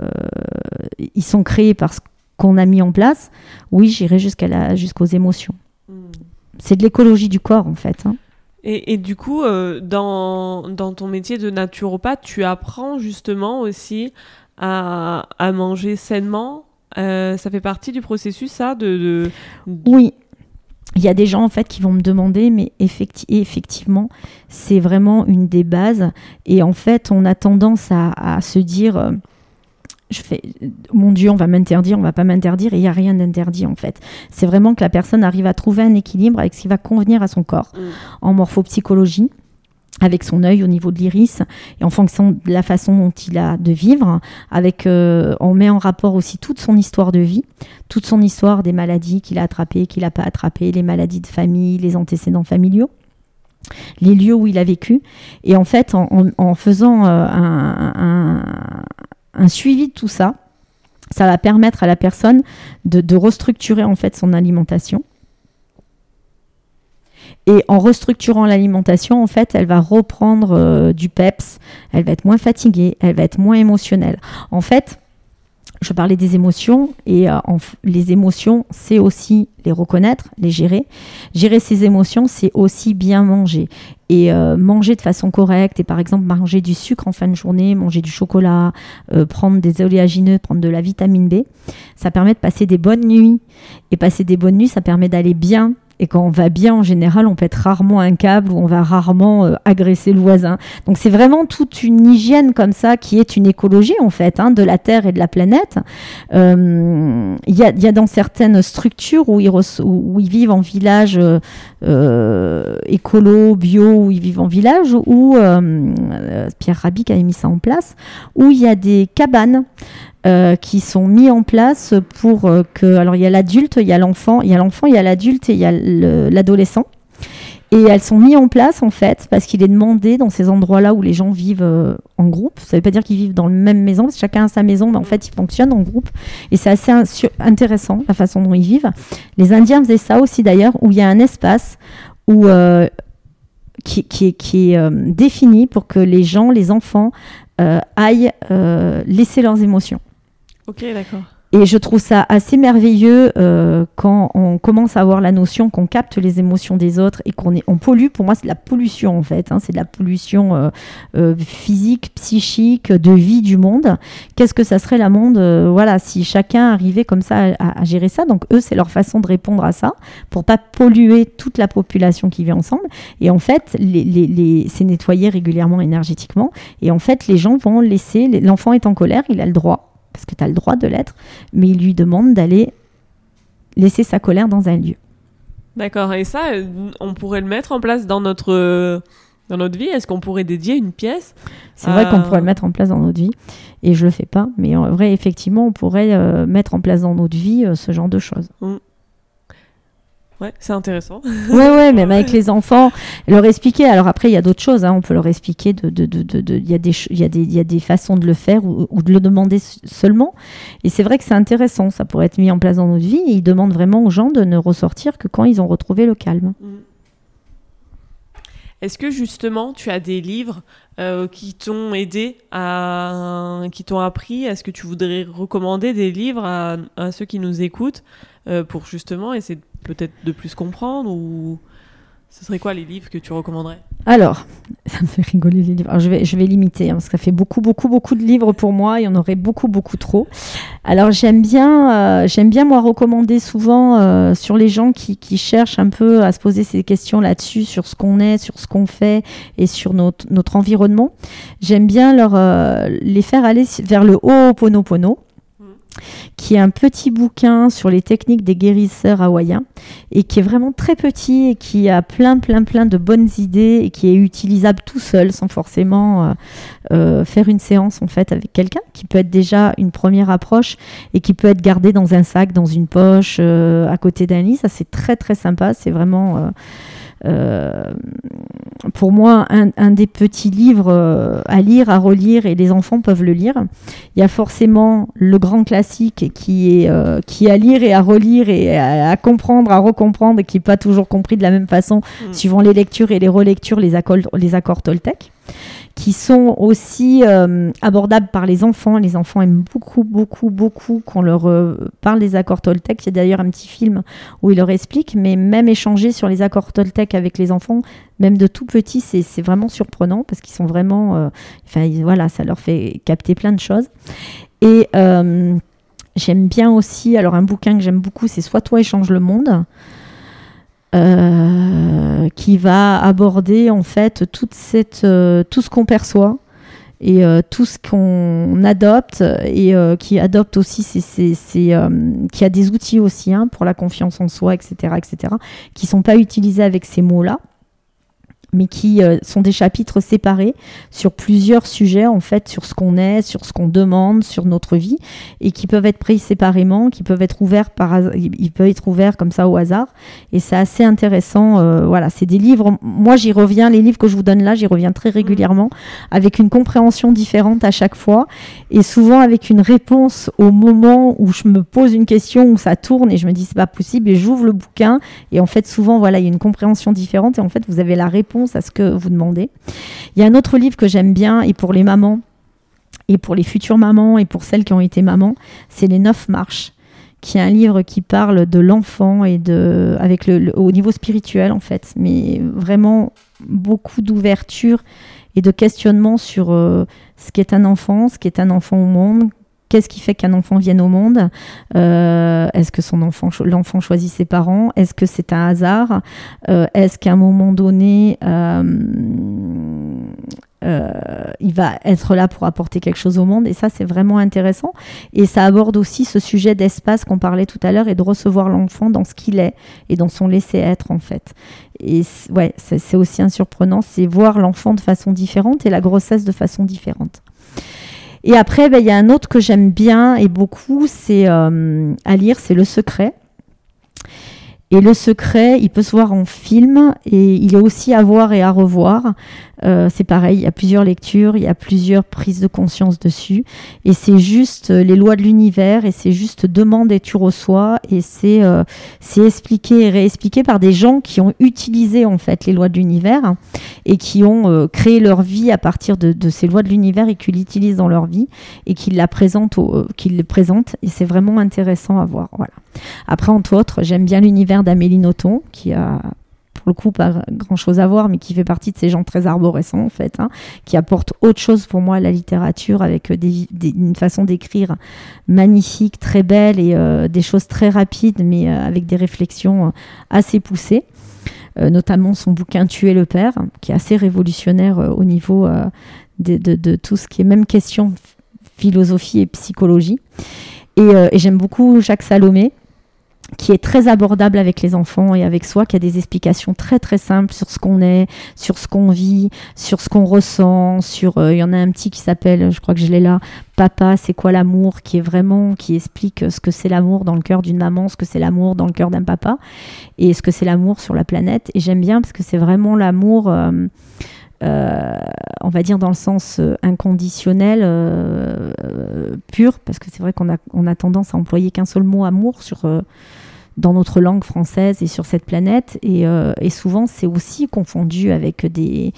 ils sont créés parce qu'on a mis en place, oui, j'irai jusqu'à jusqu'aux émotions. Hmm. C'est de l'écologie du corps, en fait. Hein. Et, et, du coup, euh, dans, dans, ton métier de naturopathe, tu apprends justement aussi à, à manger sainement, euh, ça fait partie du processus, ça de, Oui. Il y a des gens en fait qui vont me demander, mais effectivement, c'est vraiment une des bases. Et en fait, on a tendance à, se dire, euh, je fais, mon Dieu, on va m'interdire, on va pas m'interdire, et il n'y a rien d'interdit en fait. C'est vraiment que la personne arrive à trouver un équilibre avec ce qui va convenir à son corps mm. en morphopsychologie avec son œil au niveau de l'iris et en fonction de la façon dont il a de vivre. Avec, euh, on met en rapport aussi toute son histoire de vie, toute son histoire des maladies qu'il a attrapées, qu'il n'a pas attrapées, les maladies de famille, les antécédents familiaux les lieux où il a vécu. Et en fait, en, faisant euh, un, suivi de tout ça, ça va permettre à la personne de, de restructurer en fait son alimentation et en restructurant l'alimentation, en fait, elle va reprendre euh, du peps, elle va être moins fatiguée, elle va être moins émotionnelle. En fait, je parlais des émotions et euh, les émotions, c'est aussi les reconnaître, les gérer. Gérer ses émotions, c'est aussi bien manger et euh, manger de façon correcte et par exemple manger du sucre en fin de journée, manger du chocolat, prendre des oléagineux, prendre de la vitamine B, ça permet de passer des bonnes nuits et passer des bonnes nuits, ça permet d'aller bien et quand on va bien, en général, on pète rarement un câble ou on va rarement euh, agresser le voisin. Donc c'est vraiment toute une hygiène comme ça qui est une écologie en fait hein, de la Terre et de la planète. Euh, il y, a, dans certaines structures où ils, vivent en village euh, écolo, bio, où ils vivent en village, où Pierre Rabic a mis ça en place, où il y a des cabanes. Euh, qui sont mis en place pour euh, que. Alors, il y a l'adulte, il y a l'enfant, il y a l'enfant, il y a l'adulte et il y a l'adolescent. Et elles sont mises en place, en fait, parce qu'il est demandé dans ces endroits-là où les gens vivent euh, en groupe. Ça ne veut pas dire qu'ils vivent dans la même maison, parce que chacun a sa maison, mais en fait, ils fonctionnent en groupe. Et c'est assez intéressant, la façon dont ils vivent. Les Indiens faisaient ça aussi, d'ailleurs, où il y a un espace où qui, qui, qui, est défini pour que les gens, les enfants, aillent laisser leurs émotions. Ok, d'accord. Et je trouve ça assez merveilleux euh, quand on commence à avoir la notion qu'on capte les émotions des autres et qu'on on pollue. Pour moi, c'est de la pollution en fait. Hein. c'est de la pollution euh, euh, physique, psychique, de vie du monde. Qu'est-ce que ça serait la monde Voilà, si chacun arrivait comme ça à, gérer ça? Donc eux, c'est leur façon de répondre à ça pour pas polluer toute la population qui vit ensemble. Et en fait, les, les, c'est nettoyer régulièrement énergétiquement. Et en fait, les gens vont laisser. L'enfant est en colère, il a le droit parce que tu as le droit de l'être, mais il lui demande d'aller laisser sa colère dans un lieu. D'accord, et ça, euh, on pourrait le mettre en place dans notre, dans notre vie? Est-ce qu'on pourrait dédier une pièce C'est vrai qu'on pourrait le mettre en place dans notre vie, et je le fais pas, mais en vrai, effectivement, on pourrait euh, mettre en place dans notre vie euh, ce genre de choses. Mmh. Ouais, c'est intéressant. ouais, ouais, même avec les enfants, leur expliquer. Alors après, il y a d'autres choses. Hein. On peut leur expliquer. De, de, de, de, il, y a des, il, y a des, y a des façons de le faire ou, de le demander seulement. Et c'est vrai que c'est intéressant. Ça pourrait être mis en place dans notre vie. Et ils demandent vraiment aux gens de ne ressortir que quand ils ont retrouvé le calme. Mm. Est-ce que justement, tu as des livres euh, qui t'ont aidé, à, qui t'ont appris? Est-ce que tu voudrais recommander des livres à, à ceux qui nous écoutent euh, pour justement essayer peut-être de plus comprendre ou Ce serait quoi les livres que tu recommanderais? Alors, ça me fait rigoler les livres. Je vais, je vais limiter, hein, parce que ça fait beaucoup, beaucoup, beaucoup de livres pour moi. Il y en aurait beaucoup, beaucoup trop. Alors, j'aime bien, euh, bien moi recommander souvent euh, sur les gens qui, qui, cherchent un peu à se poser ces questions là-dessus, sur ce qu'on est, sur ce qu'on fait et sur notre, notre environnement. J'aime bien leur, euh, les faire aller vers le Ho'oponopono qui est un petit bouquin sur les techniques des guérisseurs hawaïens et qui est vraiment très petit et qui a plein, plein, plein de bonnes idées et qui est utilisable tout seul sans forcément euh, euh, faire une séance en fait avec quelqu'un, qui peut être déjà une première approche et qui peut être gardé dans un sac, dans une poche, euh, à côté d'un lit. Ça, c'est très, très sympa. C'est vraiment pour moi, un, des petits livres euh, à lire, à relire, et les enfants peuvent le lire. Il y a forcément le grand classique qui est, euh, qui est à lire et à relire et à, comprendre, à recomprendre, et qui n'est pas toujours compris de la même façon, mm. suivant les lectures et les relectures, les accords, les accords Toltec qui sont aussi euh, abordables par les enfants. Les enfants aiment beaucoup, beaucoup, beaucoup qu'on leur euh, parle des accords Toltec. Il y a d'ailleurs un petit film où il leur explique, mais même échanger sur les accords Toltec avec les enfants, même de tout petits, c'est vraiment surprenant parce qu'ils sont vraiment. Euh, enfin, voilà, ça leur fait capter plein de choses. Et j'aime bien aussi, alors un bouquin que j'aime beaucoup, c'est Soit toi et change le monde. Euh, qui va aborder en fait toute cette, euh, tout ce qu'on perçoit et euh, tout ce qu'on adopte et qui adopte aussi c'est, qui a des outils aussi hein, pour la confiance en soi etc etc qui sont pas utilisés avec ces mots là mais qui euh, sont des chapitres séparés sur plusieurs sujets, en fait, sur ce qu'on est, sur ce qu'on demande, sur notre vie, et qui peuvent être pris séparément, qui peuvent être ouverts par ils peuvent être ouverts comme ça au hasard. Et c'est assez intéressant. Euh, voilà, c'est des livres. Moi, j'y reviens. Les livres que je vous donne là, j'y reviens très régulièrement, avec une compréhension différente à chaque fois, et souvent avec une réponse au moment où je me pose une question, où ça tourne, et je me dis c'est pas possible, et j'ouvre le bouquin, et en fait, souvent, voilà, il y a une compréhension différente, et en fait, vous avez la réponse à ce que vous demandez. Il y a un autre livre que j'aime bien, et pour les mamans, et pour les futures mamans, et pour celles qui ont été mamans, c'est Les Neuf Marches qui est un livre qui parle de l'enfant et de avec le, au niveau spirituel en fait, mais vraiment beaucoup d'ouverture et de questionnement sur euh, ce qu'est un enfant, ce qu'est un enfant au monde, Qu'est-ce qui fait qu'un enfant vienne au monde? Euh, Est-ce que son enfant, l'enfant choisit ses parents? Est-ce que c'est un hasard? Euh, Est-ce qu'à un moment donné, euh, il va être là pour apporter quelque chose au monde? Et ça, c'est vraiment intéressant. Et ça aborde aussi ce sujet d'espace qu'on parlait tout à l'heure et de recevoir l'enfant dans ce qu'il est et dans son laisser-être, en fait. Et ouais, c'est aussi un surprenant, c'est voir l'enfant de façon différente et la grossesse de façon différente. Et après, ben, il y a un autre que j'aime bien et beaucoup, c'est euh, à lire, c'est Le Secret. Et le secret, il peut se voir en film et il est aussi à voir et à revoir. Euh, c'est pareil, il y a plusieurs lectures, il y a plusieurs prises de conscience dessus. Et c'est juste euh, les lois de l'univers et c'est juste demande et tu reçois. Et c'est euh, expliqué et réexpliqué par des gens qui ont utilisé en fait les lois de l'univers et qui ont créé leur vie à partir de, ces lois de l'univers et qui l'utilisent dans leur vie et qui la présentent, qui le présentent. Et c'est vraiment intéressant à voir. Voilà. Après, entre autres, j'aime bien l'univers d'Amélie Nothomb, qui a pour le coup pas grand chose à voir, mais qui fait partie de ces gens très arborescents en fait, hein, qui apportent autre chose pour moi à la littérature avec euh, une façon d'écrire magnifique, très belle et euh, des choses très rapides, mais euh, avec des réflexions assez poussées. notamment son bouquin Tuer le père, qui est assez révolutionnaire au niveau de, tout ce qui est même question philosophie et psychologie. Et j'aime beaucoup Jacques Salomé, qui est très abordable avec les enfants et avec soi, qui a des explications très très simples sur ce qu'on est, sur ce qu'on vit, sur ce qu'on ressent, sur euh, il y en a un petit qui s'appelle, je crois que je l'ai là, Papa, c'est quoi l'amour qui est vraiment qui explique ce que c'est l'amour dans le cœur d'une maman, ce que c'est l'amour dans le cœur d'un papa et ce que c'est l'amour sur la planète. Et j'aime bien parce que c'est vraiment l'amour euh, euh, on va dire dans le sens inconditionnel, pur, parce que c'est vrai qu'on a, on a tendance à employer qu'un seul mot amour sur, dans notre langue française et sur cette planète. Et, euh, souvent, c'est aussi confondu avec des,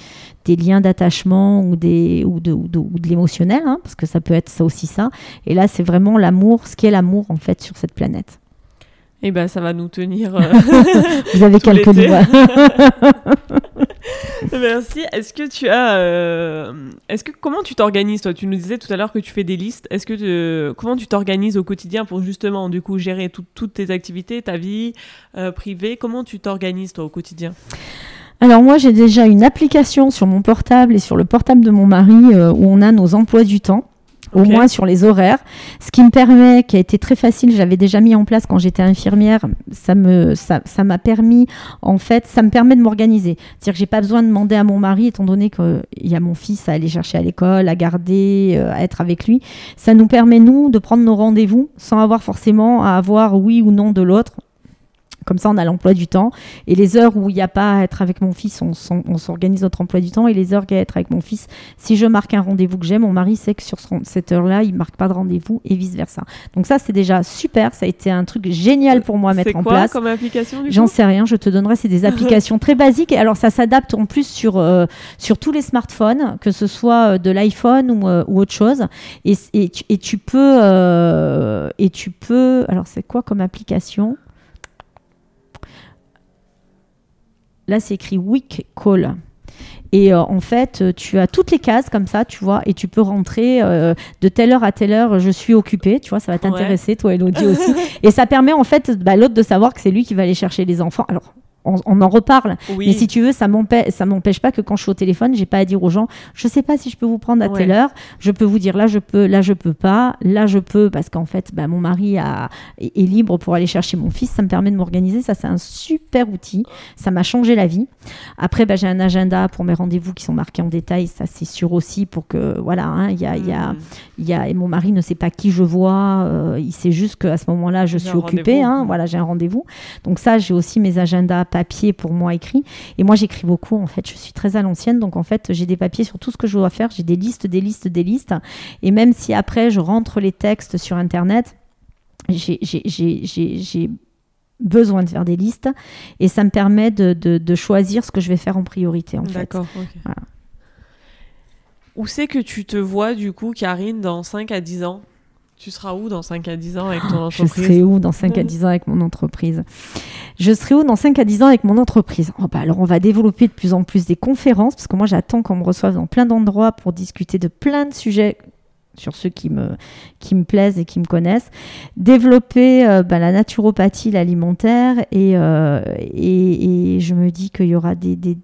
liens d'attachement ou, des, ou de, de, l'émotionnel, hein, parce que ça peut être ça aussi ça. Et là, c'est vraiment l'amour, ce qu'est l'amour en fait sur cette planète. Eh ben, ça va nous tenir. Vous avez quelques doigts. Merci. Est-ce que tu as, euh, est-ce que comment tu t'organises toi? Tu nous disais tout à l'heure que tu fais des listes. Est-ce que comment tu t'organises au quotidien pour justement du coup gérer toutes tes activités, ta vie euh, privée? Comment tu t'organises toi au quotidien? Alors moi j'ai déjà une application sur mon portable et sur le portable de mon mari euh, où on a nos emplois du temps au moins sur les horaires. Ce qui me permet, qui a été très facile, j'avais déjà mis en place quand j'étais infirmière, ça me, ça, ça m'a permis, en fait, ça me permet de m'organiser. C'est-à-dire que j'ai pas besoin de demander à mon mari, étant donné qu'il y a mon fils à aller chercher à l'école, à garder, euh, à être avec lui. Ça nous permet, nous, de prendre nos rendez-vous sans avoir forcément à avoir oui ou non de l'autre. Comme ça, on a l'emploi du temps. Et les heures où il n'y a pas à être avec mon fils, on, s'organise notre emploi du temps. Et les heures qu'il y a à être avec mon fils, si je marque un rendez-vous que j'ai, mon mari sait que sur cette heure-là, il ne marque pas de rendez-vous et vice-versa. Donc ça, c'est déjà super. Ça a été un truc génial pour moi à mettre en place. C'est quoi comme application J'en sais rien, je te donnerai. C'est des applications très basiques. Et alors, ça s'adapte en plus sur, euh, sur tous les smartphones, que ce soit euh, de l'iPhone ou, euh, ou, autre chose. Et, et, tu, et tu peux... et tu peux... Alors, c'est quoi comme application? Là, c'est écrit Week Call. Et euh, en fait, tu as toutes les cases comme ça, tu vois, et tu peux rentrer euh, de telle heure à telle heure, je suis occupée, tu vois, ça va t'intéresser, toi, Elodie aussi. et ça permet en fait bah, l'autre de savoir que c'est lui qui va aller chercher les enfants. Alors, on, en reparle. Mais si tu veux, ça m'empêche pas que quand je suis au téléphone, j'ai pas à dire aux gens, je sais pas si je peux vous prendre à telle heure. Je peux vous dire là, je peux, là, je peux pas. Là, je peux parce qu'en fait, bah, mon mari a, est, libre pour aller chercher mon fils. Ça me permet de m'organiser. Ça, c'est un super outil. Ça m'a changé la vie. Après, bah, j'ai un agenda pour mes rendez-vous qui sont marqués en détail. Ça, c'est sûr aussi pour que, voilà, hein, il y a, y a, mm. y a, et mon mari ne sait pas qui je vois. Euh, il sait juste qu'à ce moment-là, je suis occupée. Hein, voilà, j'ai un rendez-vous. Donc ça, j'ai aussi mes agendas papier pour moi écrit. Et moi, j'écris beaucoup, en fait. Je suis très à l'ancienne. Donc, en fait, j'ai des papiers sur tout ce que je dois faire. J'ai des listes, des listes, des listes. Et même si après, je rentre les textes sur Internet, j'ai besoin de faire des listes et ça me permet de, de, choisir ce que je vais faire en priorité en fait. D'accord. Où c'est que tu te vois du coup Karine dans 5 à 10 ans? Tu seras où dans 5 à 10 ans avec ton entreprise Je serai où dans 5 à 10 ans avec mon entreprise? Je serai où dans 5 à 10 ans avec mon entreprise? Oh bah Alors, on va développer de plus en plus des conférences, parce que moi, j'attends qu'on me reçoive dans plein d'endroits pour discuter de plein de sujets sur ceux qui me, qui me plaisent et qui me connaissent, développer euh, bah, la naturopathie, l'alimentaire, et, euh, et, et, je me dis qu'il y aura des, des,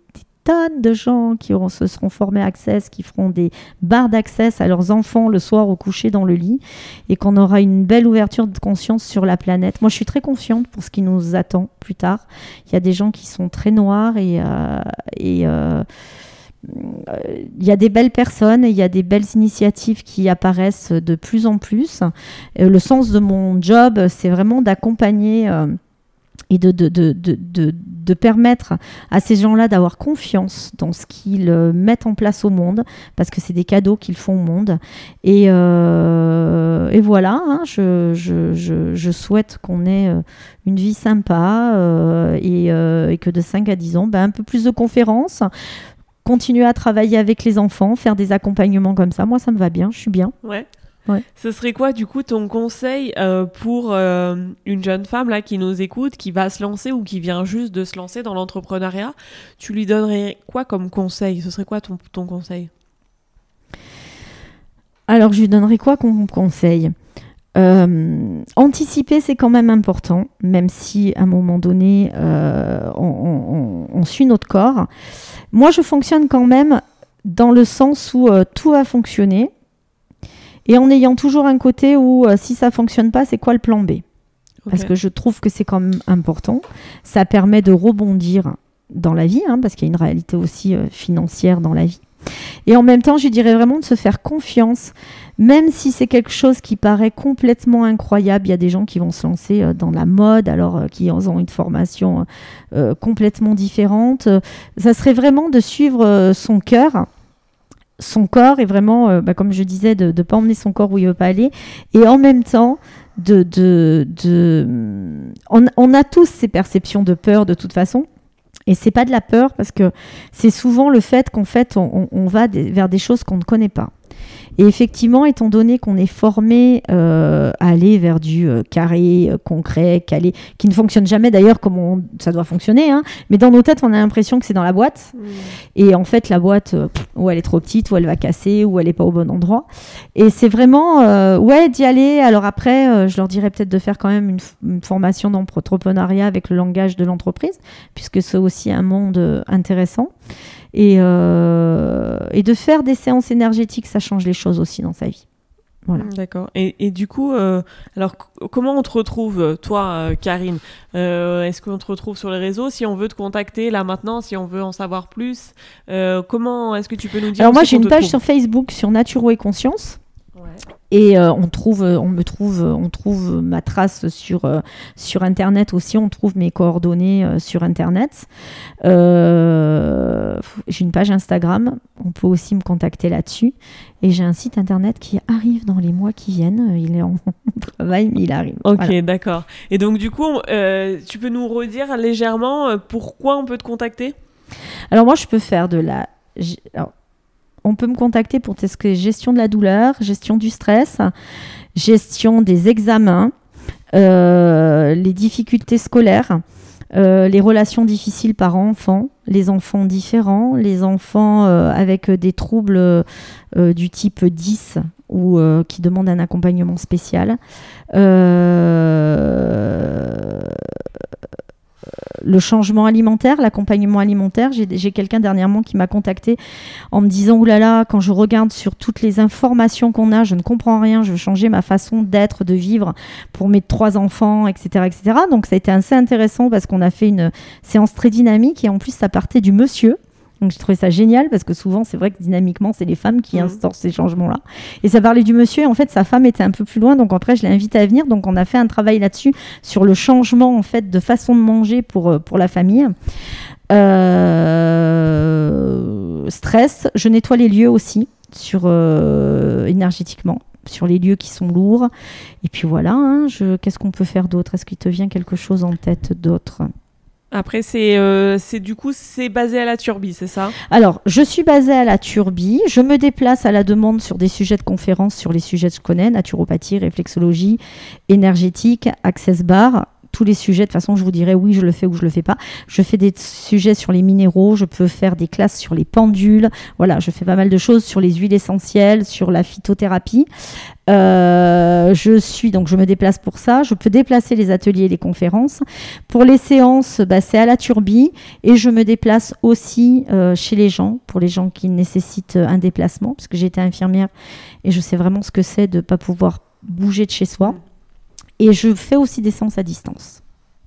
de gens qui se seront formés à Access, qui feront des barres d'accès à leurs enfants le soir au coucher dans le lit, et qu'on aura une belle ouverture de conscience sur la planète. Moi, je suis très confiante pour ce qui nous attend plus tard. Il y a des gens qui sont très noirs et, euh, et euh, il y a des belles personnes et il y a des belles initiatives qui apparaissent de plus en plus. le sens de mon job, c'est vraiment d'accompagner et de, de, de, permettre à ces gens-là d'avoir confiance dans ce qu'ils euh, mettent en place au monde, parce que c'est des cadeaux qu'ils font au monde. Et, euh, et voilà, hein, je, je, je, je, souhaite qu'on ait euh, une vie sympa et, et, que de 5 à 10 ans, ben, un peu plus de conférences, continuer à travailler avec les enfants, faire des accompagnements comme ça. Moi, ça me va bien, je suis bien. Ouais. Ce serait quoi, du coup, ton conseil euh, pour euh, une jeune femme là qui nous écoute, qui va se lancer ou qui vient juste de se lancer dans l'entrepreneuriat? Tu lui donnerais quoi comme conseil? Ce serait quoi ton, ton conseil? Alors, je lui donnerais quoi comme conseil? Euh, anticiper, c'est quand même important, même si à un moment donné, on, on, suit notre corps. Moi, je fonctionne quand même dans le sens où tout va fonctionner et en ayant toujours un côté où euh, si ça fonctionne pas, c'est quoi le plan B? Parce que je trouve que c'est quand même important. Ça permet de rebondir dans la vie, hein, parce qu'il y a une réalité aussi euh, financière dans la vie. Et en même temps, je dirais vraiment de se faire confiance, même si c'est quelque chose qui paraît complètement incroyable. Il y a des gens qui vont se lancer euh, dans la mode, alors qui ont une formation complètement différente. Ça serait vraiment de suivre son cœur son corps est vraiment, euh, bah, comme je disais, de ne pas emmener son corps où il veut pas aller. Et en même temps, de, de, de... On, a tous ces perceptions de peur de toute façon. Et c'est pas de la peur parce que c'est souvent le fait qu'en fait on, va vers des choses qu'on ne connaît pas. Et effectivement, étant donné qu'on est formé euh, à aller vers du euh, carré, euh, concret, calé, qui ne fonctionne jamais d'ailleurs comme on- ça doit fonctionner, hein, mais dans nos têtes, on a l'impression que c'est dans la boîte. Et en fait, la boîte, ou elle est trop petite, ou elle va casser, ou elle n'est pas au bon endroit. Et c'est vraiment, ouais, d'y aller. Alors après, je leur dirais peut-être de faire quand même une, une formation d'entrepreneuriat avec le langage de l'entreprise, puisque c'est aussi un monde intéressant. Et, euh, et de faire des séances énergétiques, ça change les choses aussi dans sa vie. Voilà. D'accord. Et, et du coup, euh, alors comment on te retrouve, euh, toi, euh, Karine? Euh, Est-ce qu'on te retrouve sur les réseaux? Si on veut te contacter là maintenant, si on veut en savoir plus, comment est-ce que tu peux nous dire Alors moi, j'ai une page sur Facebook sur Naturo et Conscience. Ouais. Et euh, on trouve, euh, on me trouve, euh, on trouve ma trace sur euh, sur internet aussi. On trouve mes coordonnées euh, sur internet. J'ai une page Instagram. On peut aussi me contacter là-dessus. Et j'ai un site internet qui arrive dans les mois qui viennent. Il est en travail, mais il arrive. Ok, Voilà. d'accord. Et donc du coup, tu peux nous redire légèrement pourquoi on peut te contacter? Alors moi, je peux faire de la. alors, on peut me contacter pour tout ce gestion de la douleur, gestion du stress, gestion des examens, euh, les difficultés scolaires, euh, les relations difficiles parents-enfants, les enfants différents, les enfants euh, avec des troubles du type 10 ou qui demandent un accompagnement spécial. Euh, le changement alimentaire, l'accompagnement alimentaire. J'ai quelqu'un dernièrement qui m'a contacté en me disant Oulala, là là, quand je regarde sur toutes les informations qu'on a, je ne comprends rien, je veux changer ma façon d'être, de vivre pour mes trois enfants, etc., etc. Donc ça a été assez intéressant parce qu'on a fait une séance très dynamique et en plus ça partait du monsieur. Donc j'ai trouvé ça génial parce que souvent c'est vrai que dynamiquement c'est les femmes qui Mhm. instaurent ces changements-là. Et ça parlait du monsieur et en fait sa femme était un peu plus loin donc après je l'ai invité à venir donc on a fait un travail là-dessus sur le changement en fait de façon de manger pour, euh, pour la famille. Euh, stress, je nettoie les lieux aussi sur euh, énergétiquement sur les lieux qui sont lourds. Et puis voilà, hein, qu'est-ce qu'on peut faire d'autre? Est-ce qu'il te vient quelque chose en tête d'autre? Après, c'est euh, c'est du coup c'est basé à la Turbie, c'est ça? Alors, je suis basée à la Turbie. Je me déplace à la demande sur des sujets de conférences, sur les sujets que je connais, naturopathie, réflexologie, énergétique, access bar. Tous les sujets, de toute façon, je vous dirai oui, je le fais ou je le fais pas. Je fais des sujets sur les minéraux, je peux faire des classes sur les pendules. Voilà, je fais pas mal de choses sur les huiles essentielles, sur la phytothérapie. Euh, je suis donc je me déplace pour ça. Je peux déplacer les ateliers et les conférences. Pour les séances, bah, c'est à la turbie et je me déplace aussi euh, chez les gens pour les gens qui nécessitent un déplacement parce que j'ai été infirmière et je sais vraiment ce que c'est de pas pouvoir bouger de chez soi. Et je fais aussi des séances à distance.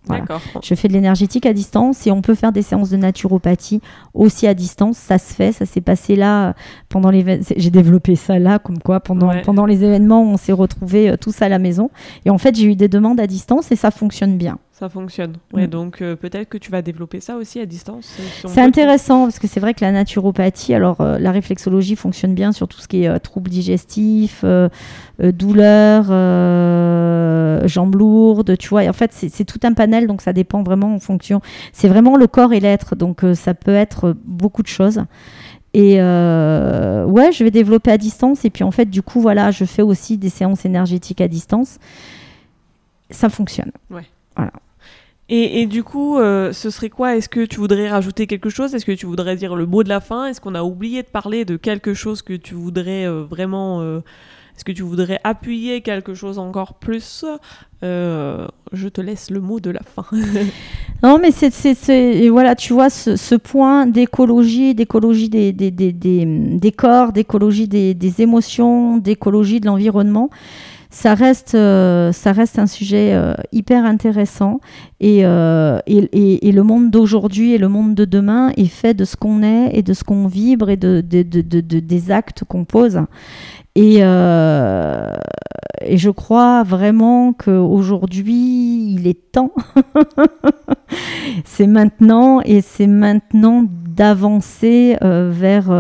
Voilà. D'accord. Je fais de l'énergétique à distance et on peut faire des séances de naturopathie aussi à distance. Ça se fait, ça s'est passé là euh, pendant les. J'ai développé ça là, comme quoi pendant, Ouais. pendant les événements, on s'est retrouvés euh, tous à la maison. Et en fait, j'ai eu des demandes à distance et ça fonctionne bien. Ça fonctionne. Ouais, Mm. donc euh, peut-être que tu vas développer ça aussi à distance. euh, si C'est intéressant parce que c'est vrai que la naturopathie, alors euh, la réflexologie fonctionne bien sur tout ce qui est euh, troubles digestifs, douleurs, jambes lourdes, tu vois. Et en fait, c'est tout un panel, donc ça dépend vraiment en fonction. C'est vraiment le corps et l'être, donc ça peut être beaucoup de choses. Et euh, ouais, je vais développer à distance. Et puis en fait, du coup, voilà, je fais aussi des séances énergétiques à distance. Ça fonctionne. Et, du coup, euh, ce serait quoi? Est-ce que tu voudrais rajouter quelque chose? Est-ce que tu voudrais dire le mot de la fin? Est-ce qu'on a oublié de parler de quelque chose que tu voudrais euh, vraiment euh, Est-ce que tu voudrais appuyer quelque chose encore plus? Je te laisse le mot de la fin. Non, mais c'est, voilà, tu vois, ce, point d'écologie, d'écologie des, des, des, des, corps, d'écologie des émotions, d'écologie de l'environnement, ça reste, euh, ça reste un sujet euh, hyper intéressant. Et, euh, et, et, et le monde d'aujourd'hui et le monde de demain est fait de ce qu'on est et de ce qu'on vibre et de, de, de, de- de- des actes qu'on pose. Et, et je crois vraiment qu'aujourd'hui, il est temps c'est maintenant et c'est maintenant d'avancer vers,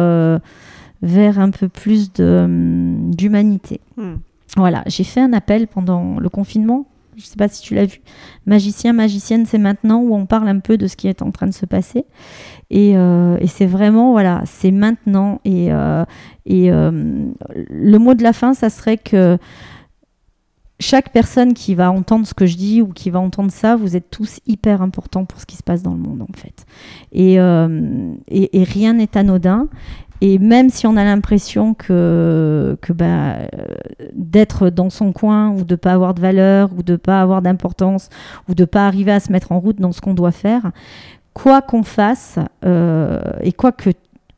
vers un peu plus hum, d'humanité. Hmm. Voilà, j'ai fait un appel pendant le confinement. je ne sais pas si tu l'as vu, Magicien, Magicienne, c'est maintenant, où on parle un peu de ce qui est en train de se passer. Et, euh, c'est vraiment, voilà, c'est maintenant. Et, et le mot de la fin, ça serait que chaque personne qui va entendre ce que je dis ou qui va entendre ça, vous êtes tous hyper importants pour ce qui se passe dans le monde en fait. Euh, et, rien n'est anodin. Et même si on a l'impression que, que bah, d'être dans son coin ou de pas avoir de valeur ou de pas avoir d'importance ou de pas arriver à se mettre en route dans ce qu'on doit faire, quoi qu'on fasse euh, et quoi que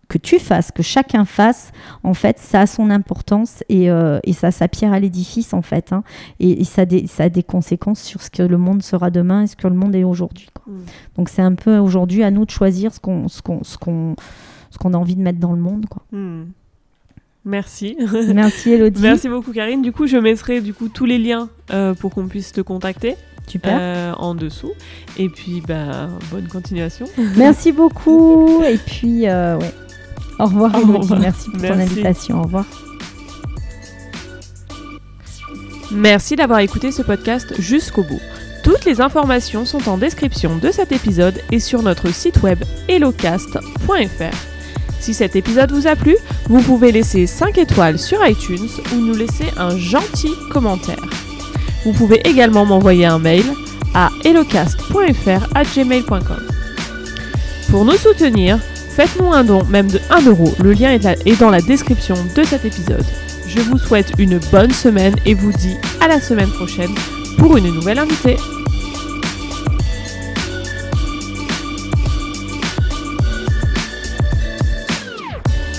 que tu fasses, que chacun fasse, en fait, ça a son importance et, euh, et ça sa pierre à l'édifice, en fait. Hein. et, ça, ça, a des conséquences sur ce que le monde sera demain et ce que le monde est aujourd'hui. Mm. Donc c'est un peu aujourd'hui à nous de choisir ce qu'on ce qu'on ce qu'on ce qu'on a envie de mettre dans le monde. Quoi. Mm. Merci. Merci Elodie. Merci beaucoup Karine. Du coup, je mettrai du coup tous les liens euh, pour qu'on puisse te contacter. Super. Euh, en dessous. Et puis, bah, bonne continuation. Merci beaucoup. Et puis, ouais, au revoir, Merci pour ton invitation. Au revoir. Merci d'avoir écouté ce podcast jusqu'au bout. Toutes les informations sont en description de cet épisode et sur notre site web hellocast.fr. Si cet épisode vous a plu, vous pouvez laisser 5 étoiles sur iTunes ou nous laisser un gentil commentaire. Vous pouvez également m'envoyer un mail à hellocast.fr@gmail.com. Pour nous soutenir, Faites-nous un don, même de 1 euro. Le lien est dans la description de cet épisode. Je vous souhaite une bonne semaine et vous dis à la semaine prochaine pour une nouvelle invitée.